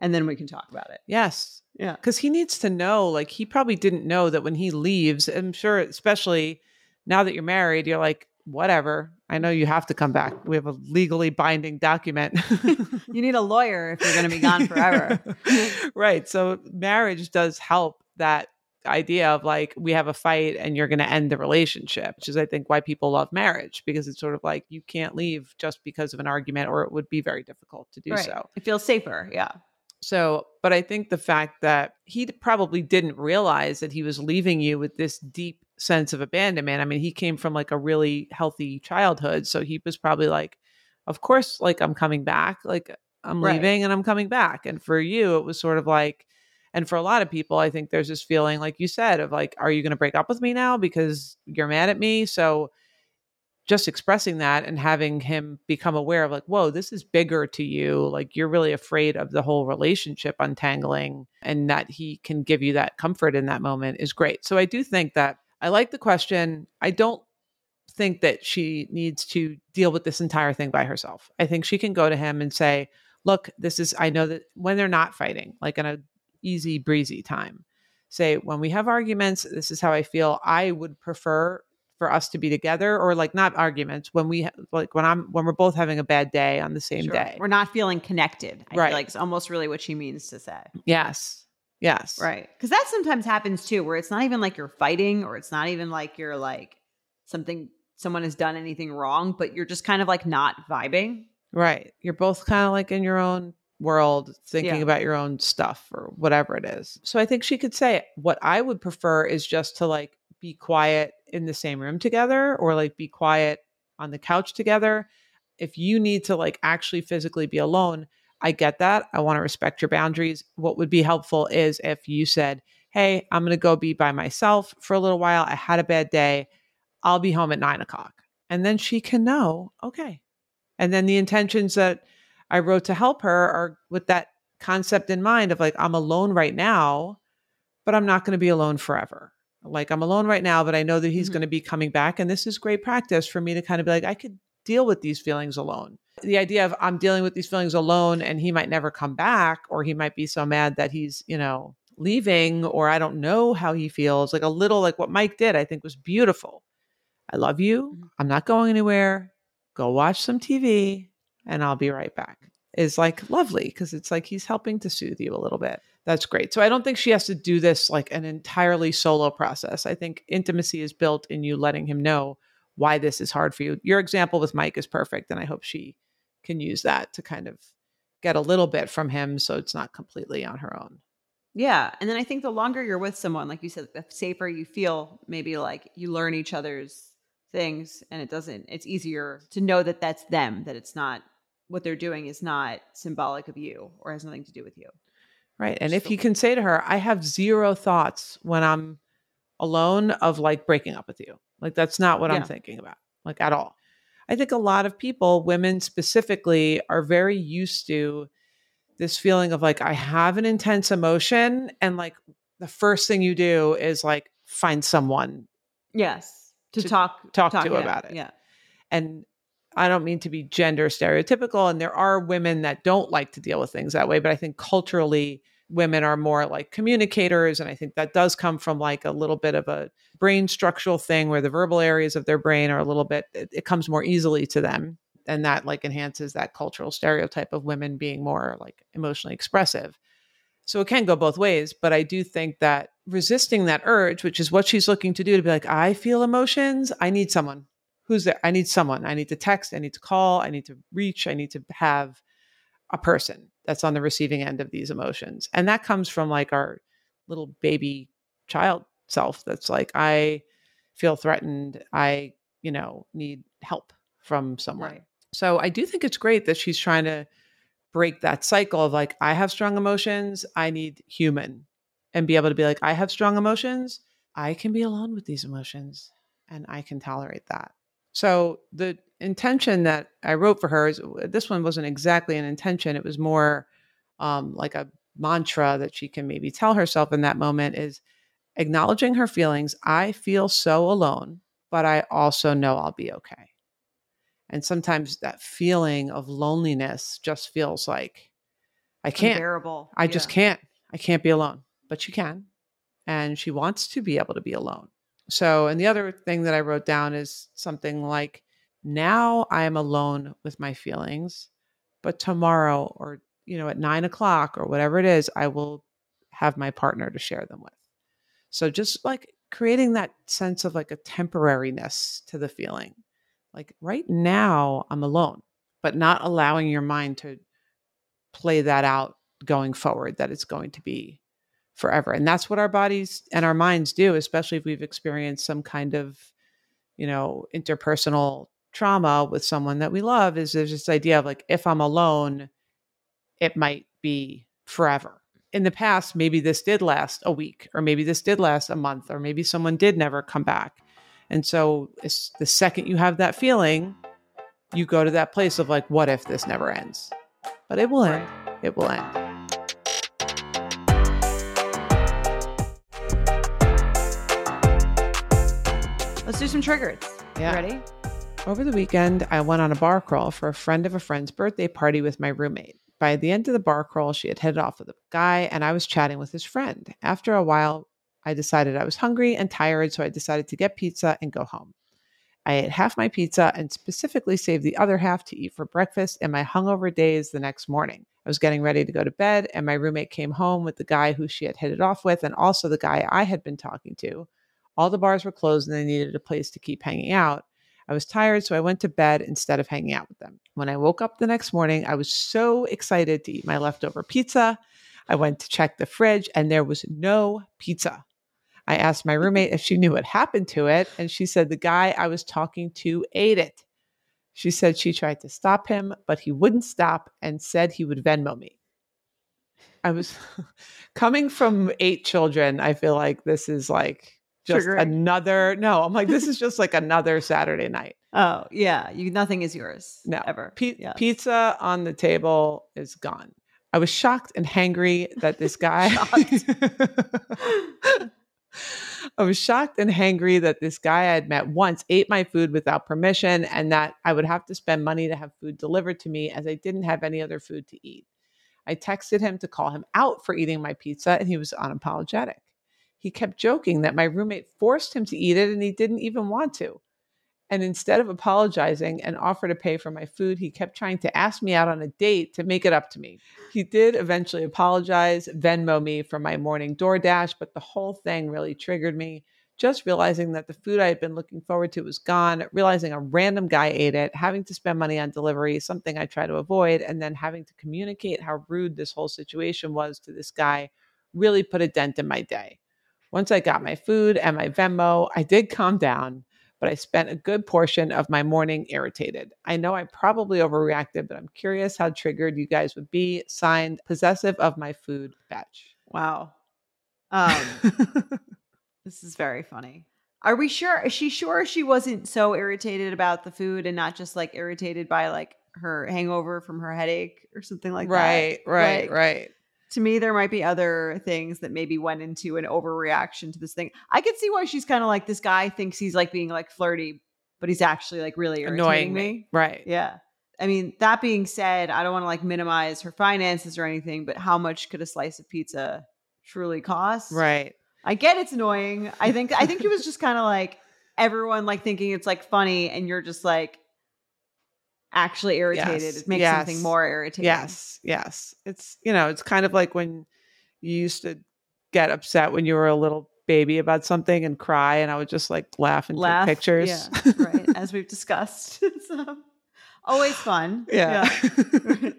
and then we can talk about it. Yes. Yeah. Because he needs to know, like, he probably didn't know that when he leaves, I'm sure, especially now that you're married, you're like, whatever. I know you have to come back. We have a legally binding document. *laughs* You need a lawyer if you're gonna be gone forever. *laughs* right. So marriage does help that idea of like, we have a fight and you're going to end the relationship, which is, I think, why people love marriage because it's sort of like you can't leave just because of an argument or it would be very difficult to do Right. so. It feels safer. Yeah. So, but I think the fact that he probably didn't realize that he was leaving you with this deep sense of abandonment. I mean, he came from like a really healthy childhood. So he was probably like, of course, like I'm coming back. Like I'm Right. leaving and I'm coming back. And for you, it was sort of like, and for a lot of people, I think there's this feeling, like you said, of like, are you going to break up with me now because you're mad at me? So just expressing that and having him become aware of like, whoa, this is bigger to you. Like you're really afraid of the whole relationship untangling and that he can give you that comfort in that moment is great. So I do think that I like the question. I don't think that she needs to deal with this entire thing by herself. I think she can go to him and say, look, this is, I know that when they're not fighting, like in a easy breezy time, say, when we have arguments, this is how I feel. I would prefer for us to be together or like not arguments when we like when I'm when we're both having a bad day on the same Sure. day. We're not feeling connected. I Right. feel like it's almost really what she means to say. Yes. Yes. Right. Because that sometimes happens too, where it's not even like you're fighting or it's not even like you're like something, someone has done anything wrong, but you're just kind of like not vibing. Right. You're both kind of like in your own world thinking Yeah. about your own stuff or whatever it is. So I think she could say what I would prefer is just to like be quiet in the same room together or like be quiet on the couch together. If you need to like actually physically be alone, I get that. I want to respect your boundaries. What would be helpful is if you said, Hey, I'm going to go be by myself for a little while. I had a bad day. I'll be home at nine o'clock. And then she can know, okay. And then the intentions that I wrote to help her are with that concept in mind of like, I'm alone right now, but I'm not going to be alone forever. Like, I'm alone right now, but I know that he's Mhm. going to be coming back. And this is great practice for me to kind of be like, I could deal with these feelings alone. The idea of I'm dealing with these feelings alone and he might never come back, or he might be so mad that he's, you know, leaving, or I don't know how he feels. Like a little like what Mike did, I think was beautiful. I love you. Mhm. I'm not going anywhere. Go watch some TV and I'll be right back. Is like lovely because it's like he's helping to soothe you a little bit. That's great. So I don't think she has to do this like an entirely solo process. I think intimacy is built in you letting him know why this is hard for you. Your example with Mike is perfect. And I hope she can use that to kind of get a little bit from him so it's not completely on her own. Yeah. And then I think the longer you're with someone, like you said, the safer you feel, maybe like you learn each other's things and it doesn't, it's easier to know that that's them, that it's not what they're doing is not symbolic of you or has nothing to do with you. Right. And Just if you can say to her, I have zero thoughts when I'm alone of like breaking up with you. Like that's not what I'm thinking about, like at all. I think a lot of people, women specifically, are very used to this feeling of like, I have an intense emotion. And like the first thing you do is like find someone Yes. To, To talk, talk to it out. about it. Yeah. and I don't mean to be gender stereotypical, and there are women that don't like to deal with things that way, but I think culturally, women are more like communicators. And I think that does come from like a little bit of a brain structural thing where the verbal areas of their brain are a little bit, it, it comes more easily to them. And that like enhances that cultural stereotype of women being more like emotionally expressive. So it can go both ways, but I do think that resisting that urge, which is what she's looking to do, to be like, I feel emotions, I need someone. Who's there? I need someone. I need to text, I need to call, I need to reach, I need to have a person that's on the receiving end of these emotions. And that comes from like our little baby child self that's like, I feel threatened. I, you know, need help from someone. Right. So I do think it's great that she's trying to break that cycle of like, I have strong emotions, I need human, and be able to be like, I have strong emotions, I can be alone with these emotions and I can tolerate that. So the intention that I wrote for her is this one wasn't exactly an intention, it was more um, like a mantra that she can maybe tell herself in that moment is acknowledging her feelings. I feel so alone, but I also know I'll be okay. And sometimes that feeling of loneliness just feels like I can't. Unbearable. I just can't. I can't be alone. But she can. And she wants to be able to be alone. So, and the other thing that I wrote down is something like, now I am alone with my feelings, but tomorrow or, you know, at nine o'clock or whatever it is, I will have my partner to share them with. So just like creating that sense of like a temporariness to the feeling. Like right now, I'm alone, but not allowing your mind to play that out going forward, that it's going to be forever. And that's what our bodies and our minds do, especially if we've experienced some kind of, you know, interpersonal trauma with someone that we love, is there's this idea of like, if I'm alone, it might be forever. In the past, maybe this did last a week, or maybe this did last a month, or maybe someone did never come back. And so it's the second you have that feeling, you go to that place of like, what if this never ends? But it will end. It will end. Do some triggers. You Yeah. ready? Over the weekend, I went on a bar crawl for a friend of a friend's birthday party with my roommate. By the end of the bar crawl, she had headed off with a guy, and I was chatting with his friend. After a while, I decided I was hungry and tired, so I decided to get pizza and go home. I ate half my pizza and specifically saved the other half to eat for breakfast in my hungover days the next morning. I was getting ready to go to bed, and my roommate came home with the guy who she had hit it off with, and also the guy I had been talking to. All the bars were closed, and they needed a place to keep hanging out. I was tired, so I went to bed instead of hanging out with them. When I woke up the next morning, I was so excited to eat my leftover pizza. I went to check the fridge, and there was no pizza. I asked my *laughs* roommate if she knew what happened to it, and she said the guy I was talking to ate it. She said she tried to stop him, but he wouldn't stop and said he would Venmo me. I was *laughs* *laughs* coming from eight children. I feel like this is like just Triggering. another. *laughs* No, I'm like, this is just like another Saturday night. Oh, yeah. You nothing is yours. No, Ever. Pi- Yeah. Pizza on the table is gone. I was shocked and hangry that this *laughs* guy. *laughs* I was shocked and hangry that this guy I had met once ate my food without permission and that I would have to spend money to have food delivered to me as I didn't have any other food to eat. I texted him to call him out for eating my pizza and he was unapologetic. He kept joking that my roommate forced him to eat it and he didn't even want to. And instead of apologizing and offer to pay for my food, he kept trying to ask me out on a date to make it up to me. He did eventually apologize, Venmo me for my morning DoorDash, but the whole thing really triggered me. Just realizing that the food I had been looking forward to was gone, realizing a random guy ate it, having to spend money on delivery, something I try to avoid, and then having to communicate how rude this whole situation was to this guy really put a dent in my day. Once I got my food and my Venmo, I did calm down, but I spent a good portion of my morning irritated. I know I probably overreacted, but I'm curious how triggered you guys would be. Signed, possessive of my food, Betch. Wow. Um, *laughs* this is very funny. Are we sure? Is she sure she wasn't so irritated about the food and not just like irritated by like her hangover from her headache or something like right, that? right, Like, right. To me, there might be other things that maybe went into an overreaction to this thing. I could see why she's kind of like this guy thinks he's like being like flirty, but he's actually like really Annoying me. me. Right. Yeah. I mean, that being said, I don't want to like minimize her finances or anything, but how much could a slice of pizza truly cost? Right. I get it's annoying. I think I think it was just kind of like everyone like thinking it's like funny and you're just like actually irritated. Yes, It makes yes, something more irritating. Yes, yes. It's you know, it's kind of like when you used to get upset when you were a little baby about something and cry, and I would just like laugh and Laugh. take pictures. Yeah, right. *laughs* As we've discussed. *laughs* it's um, always fun. yeah. *laughs*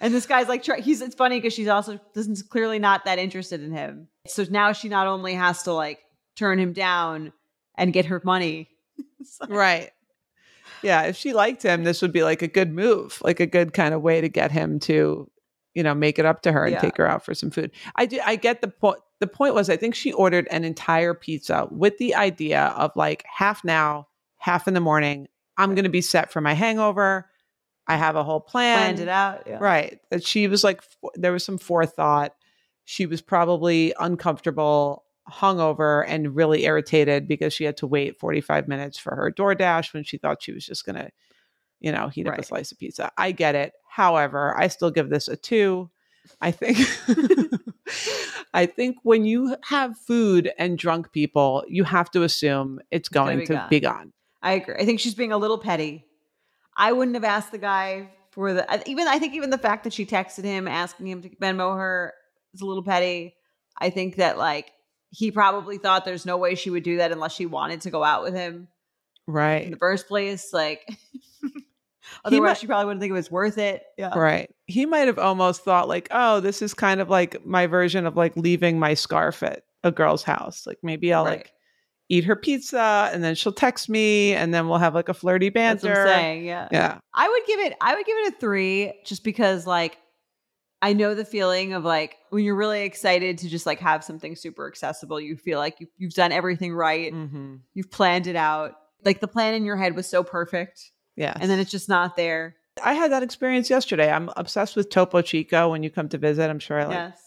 And this guy's like, he's. It's funny because she's also doesn't clearly not that interested in him. So now she not only has to like turn him down and get her money. Like- right. Yeah. If she liked him, this would be like a good move, like a good kind of way to get him to, you know, make it up to her and Yeah. take her out for some food. I do. I get the point. The point was, I think she ordered an entire pizza with the idea of like half now, half in the morning. I'm going to be set for my hangover. I have a whole plan. planned it out. Yeah. Right. That she was like, f- there was some forethought. She was probably uncomfortable, hungover, and really irritated because she had to wait 45 minutes for her DoorDash when she thought she was just going to, you know, heat up a slice of pizza. I get it. However, I still give this a two. I think, *laughs* I think when you have food and drunk people, you have to assume it's gonna going be to gone. be gone. I agree. I think she's being a little petty. I wouldn't have asked the guy for the even. I think even the fact that she texted him asking him to Venmo her is a little petty. I think that like he probably thought there's no way she would do that unless she wanted to go out with him Right. in the first place. Like *laughs* otherwise, might- she probably wouldn't think it was worth it. Yeah. Right. He might have almost thought like, oh, this is kind of like my version of like leaving my scarf at a girl's house. Like maybe I'll Right. like eat her pizza and then she'll text me and then we'll have like a flirty That's banter. what I'm saying. Yeah. Yeah. I would give it I would give it a 3 just because like I know the feeling of like when you're really excited to just like have something super accessible, you feel like you, you've done everything right. Mm-hmm. You've planned it out. Like the plan in your head was so perfect Yeah. and then it's just not there. I had that experience yesterday. I'm obsessed with Topo Chico when you come to visit. I'm sure I like yes.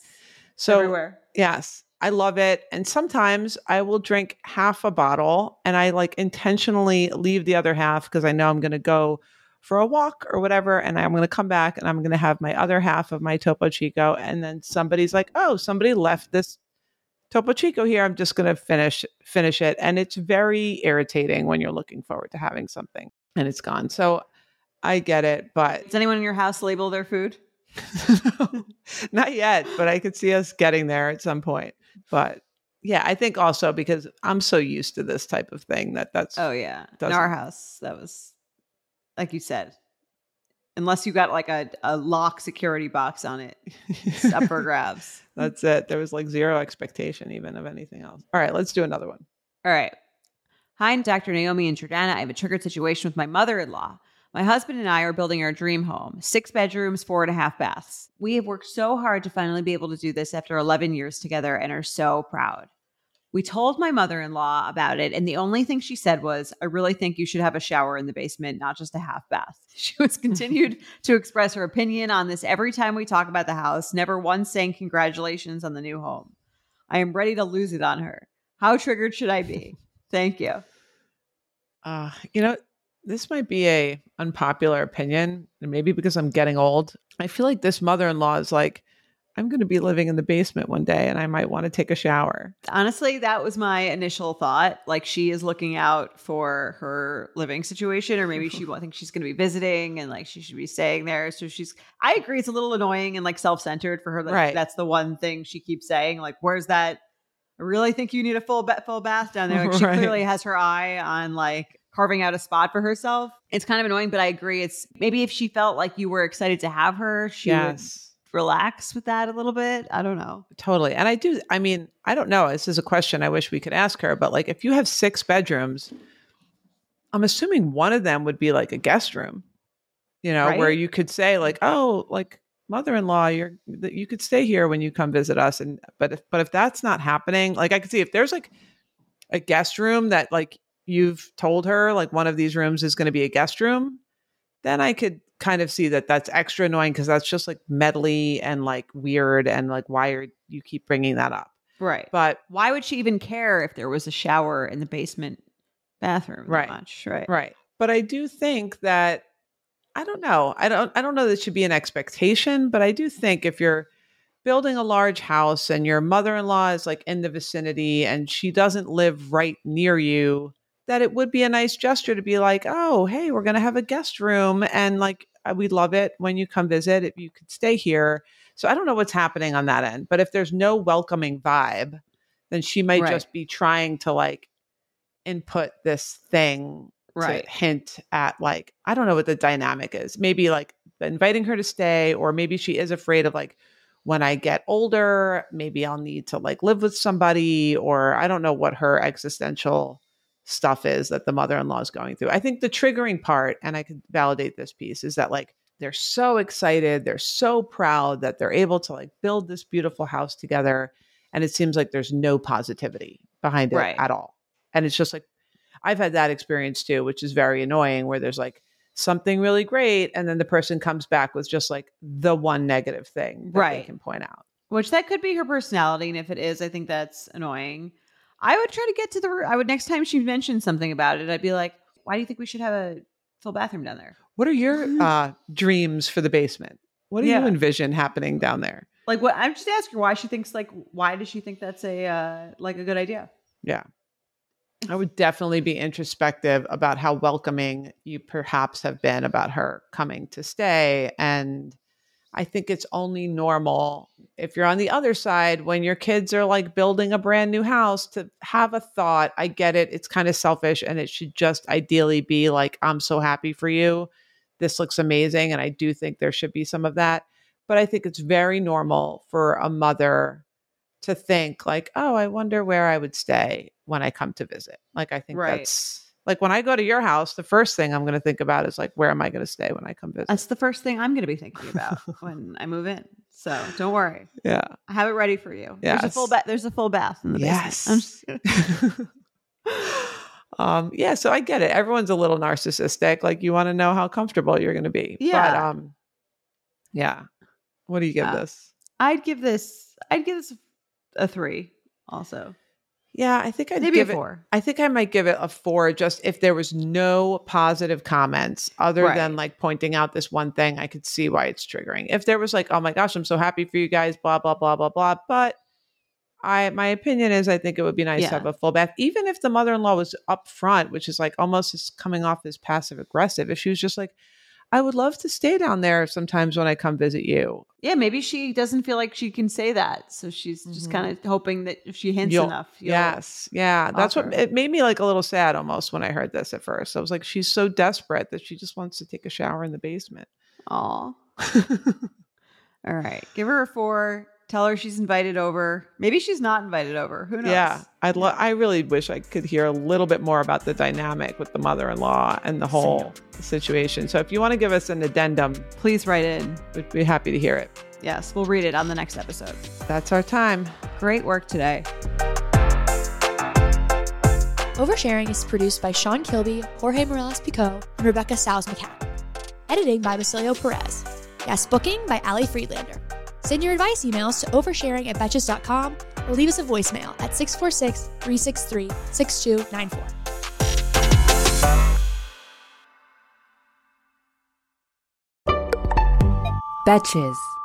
so everywhere. Yes, I love it. And sometimes I will drink half a bottle and I like intentionally leave the other half because I know I'm going to go for a walk or whatever. And I'm going to come back and I'm going to have my other half of my Topo Chico. And then somebody's like, oh, somebody left this Topo Chico here. I'm just going to finish finish it. And it's very irritating when you're looking forward to having something and it's gone. So I get it, but Does anyone in your house label their food? *laughs* not yet, but I could see us getting there at some point. But yeah, I think also because I'm so used to this type of thing that that's Oh yeah. In our house, that was like you said. Unless you got like a, a lock security box on it, *laughs* it's up for grabs. that's it. There was like zero expectation even of anything else. All right, let's do another one. All right. Hi, I'm Dr. Naomi and Jordana. I have a triggered situation with my mother in law. My husband and I are building our dream home six bedrooms, four and a half baths. We have worked so hard to finally be able to do this after 11 years together and are so proud. We told my mother in law about it, and the only thing she said was, I really think you should have a shower in the basement, not just a half bath. *laughs* She was continued *laughs* to express her opinion on this every time we talk about the house, never once saying congratulations on the new home. I am ready to lose it on her. How triggered should I be? *laughs* Thank you. Uh, you know, this might be a unpopular opinion, and maybe because I'm getting old. I feel like this mother-in-law is like, I'm going to be living in the basement one day, and I might want to take a shower. Honestly, that was my initial thought. Like she is looking out for her living situation, or maybe she *laughs* thinks she's going to be visiting and like she should be staying there. So she's. I agree. It's a little annoying and like self-centered for her. That Right. That's the one thing she keeps saying. Like, where's that? I really think you need a full ba- full bath down there. Like she Right. clearly has her eye on like carving out a spot for herself. It's kind of annoying, but I agree. It's maybe if she felt like you were excited to have her, she would yes. Relax with that a little bit. I don't know. Totally. And I do, I mean, I don't know. This is a question I wish we could ask her, but like if you have six bedrooms, I'm assuming one of them would be like a guest room, you know, where you could say like, oh, like mother-in-law, you're that you could stay here when you come visit us. And but if but if that's not happening, like I could see if there's like a guest room that like you've told her like one of these rooms is going to be a guest room, then I could kind of see that that's extra annoying because that's just like medley and like weird and like why are you keep bringing that up? Right. But Why would she even care if there was a shower in the basement bathroom? Right. Much? Right. Right. But I do think that I don't know. I don't I don't know that it should be an expectation, but I do think if you're building a large house and your mother-in-law is like in the vicinity and she doesn't live right near you, that it would be a nice gesture to be like, "Oh, hey, we're going to have a guest room and like uh, we love it when you come visit if you could stay here." So I don't know what's happening on that end, but if there's no welcoming vibe, then she might Right. just be trying to like input this thing Right. to hint at like I don't know what the dynamic is. Maybe like inviting her to stay, or maybe she is afraid of like when I get older, maybe I'll need to like live with somebody, or I don't know what her existential stuff is that the mother-in-law is going through. I think the triggering part, and I could validate this piece, is that like they're so excited, they're so proud that they're able to like build this beautiful house together. And it seems like there's no positivity behind it Right. at all. And it's just like I've had that experience too, which is very annoying where there's like something really great and then the person comes back with just like the one negative thing that they can point out. Which that could be her personality, and if it is, I think that's annoying. I would try to get to the. I would next time she mentioned something about it, I'd be like, "Why do you think we should have a full bathroom down there?" What are your uh, dreams for the basement? What do Yeah. you envision happening down there? Like, what? I'm just asking her why she thinks like. Why does she think that's a uh, like a good idea? Yeah. I would definitely be introspective about how welcoming you perhaps have been about her coming to stay. And I think it's only normal if you're on the other side when your kids are like building a brand new house to have a thought. I get it. It's kind of selfish and it should just ideally be like, I'm so happy for you. This looks amazing. And I do think there should be some of that. But I think it's very normal for a mother to think like, oh, I wonder where I would stay when I come to visit. Like I think Right. that's like when I go to your house, the first thing I'm going to think about is like, where am I going to stay when I come visit? That's the first thing I'm going to be thinking about when I move in. So don't worry, yeah. I have it ready for you. There's a full bath. There's a full bath in the Yes. basement. Kidding. *laughs* um, yeah. So I get it. Everyone's a little narcissistic. Like you want to know how comfortable you're going to be. But, Yeah. um, yeah. What do you give Yeah. this? I'd give this. I'd give this a three. Also, Yeah, I think I'd maybe a give it. four. I think I might give it a four just if there was no positive comments other Right. than like pointing out this one thing, I could see why it's triggering. If there was like, oh my gosh, I'm so happy for you guys, blah, blah, blah, blah, blah. But I my opinion is I think it would be nice Yeah. to have a full bath. Even if the mother-in-law was up front, which is like almost coming off as passive aggressive. If she was just like, I would love to stay down there sometimes when I come visit you. Yeah, maybe she doesn't feel like she can say that, so she's just Mhm. kind of hoping that if she hints You'll- enough, you'll- Yes. Yeah. That's what it made me like a little sad almost when I heard this at first. I was like, she's so desperate that she just wants to take a shower in the basement. Aw. *laughs* All right, give her a four. Tell her she's invited over. Maybe she's not invited over. Who knows? yeah. I'd lo- I really wish I could hear a little bit more about the dynamic with the mother in law and the whole situation. So if you want to give us an addendum, Please write in. we'd be happy to hear it. Yes, we'll read it on the next episode. That's our time. Great work today. Oversharing is produced by Sean Kilby, Jorge Morales Pico, and Rebecca Sals McCann. Editing by Basilio Perez. Guest booking by Ali Friedlander. Send your advice emails to oversharing at betches.com or leave us a voicemail at 646 363 6294. Betches.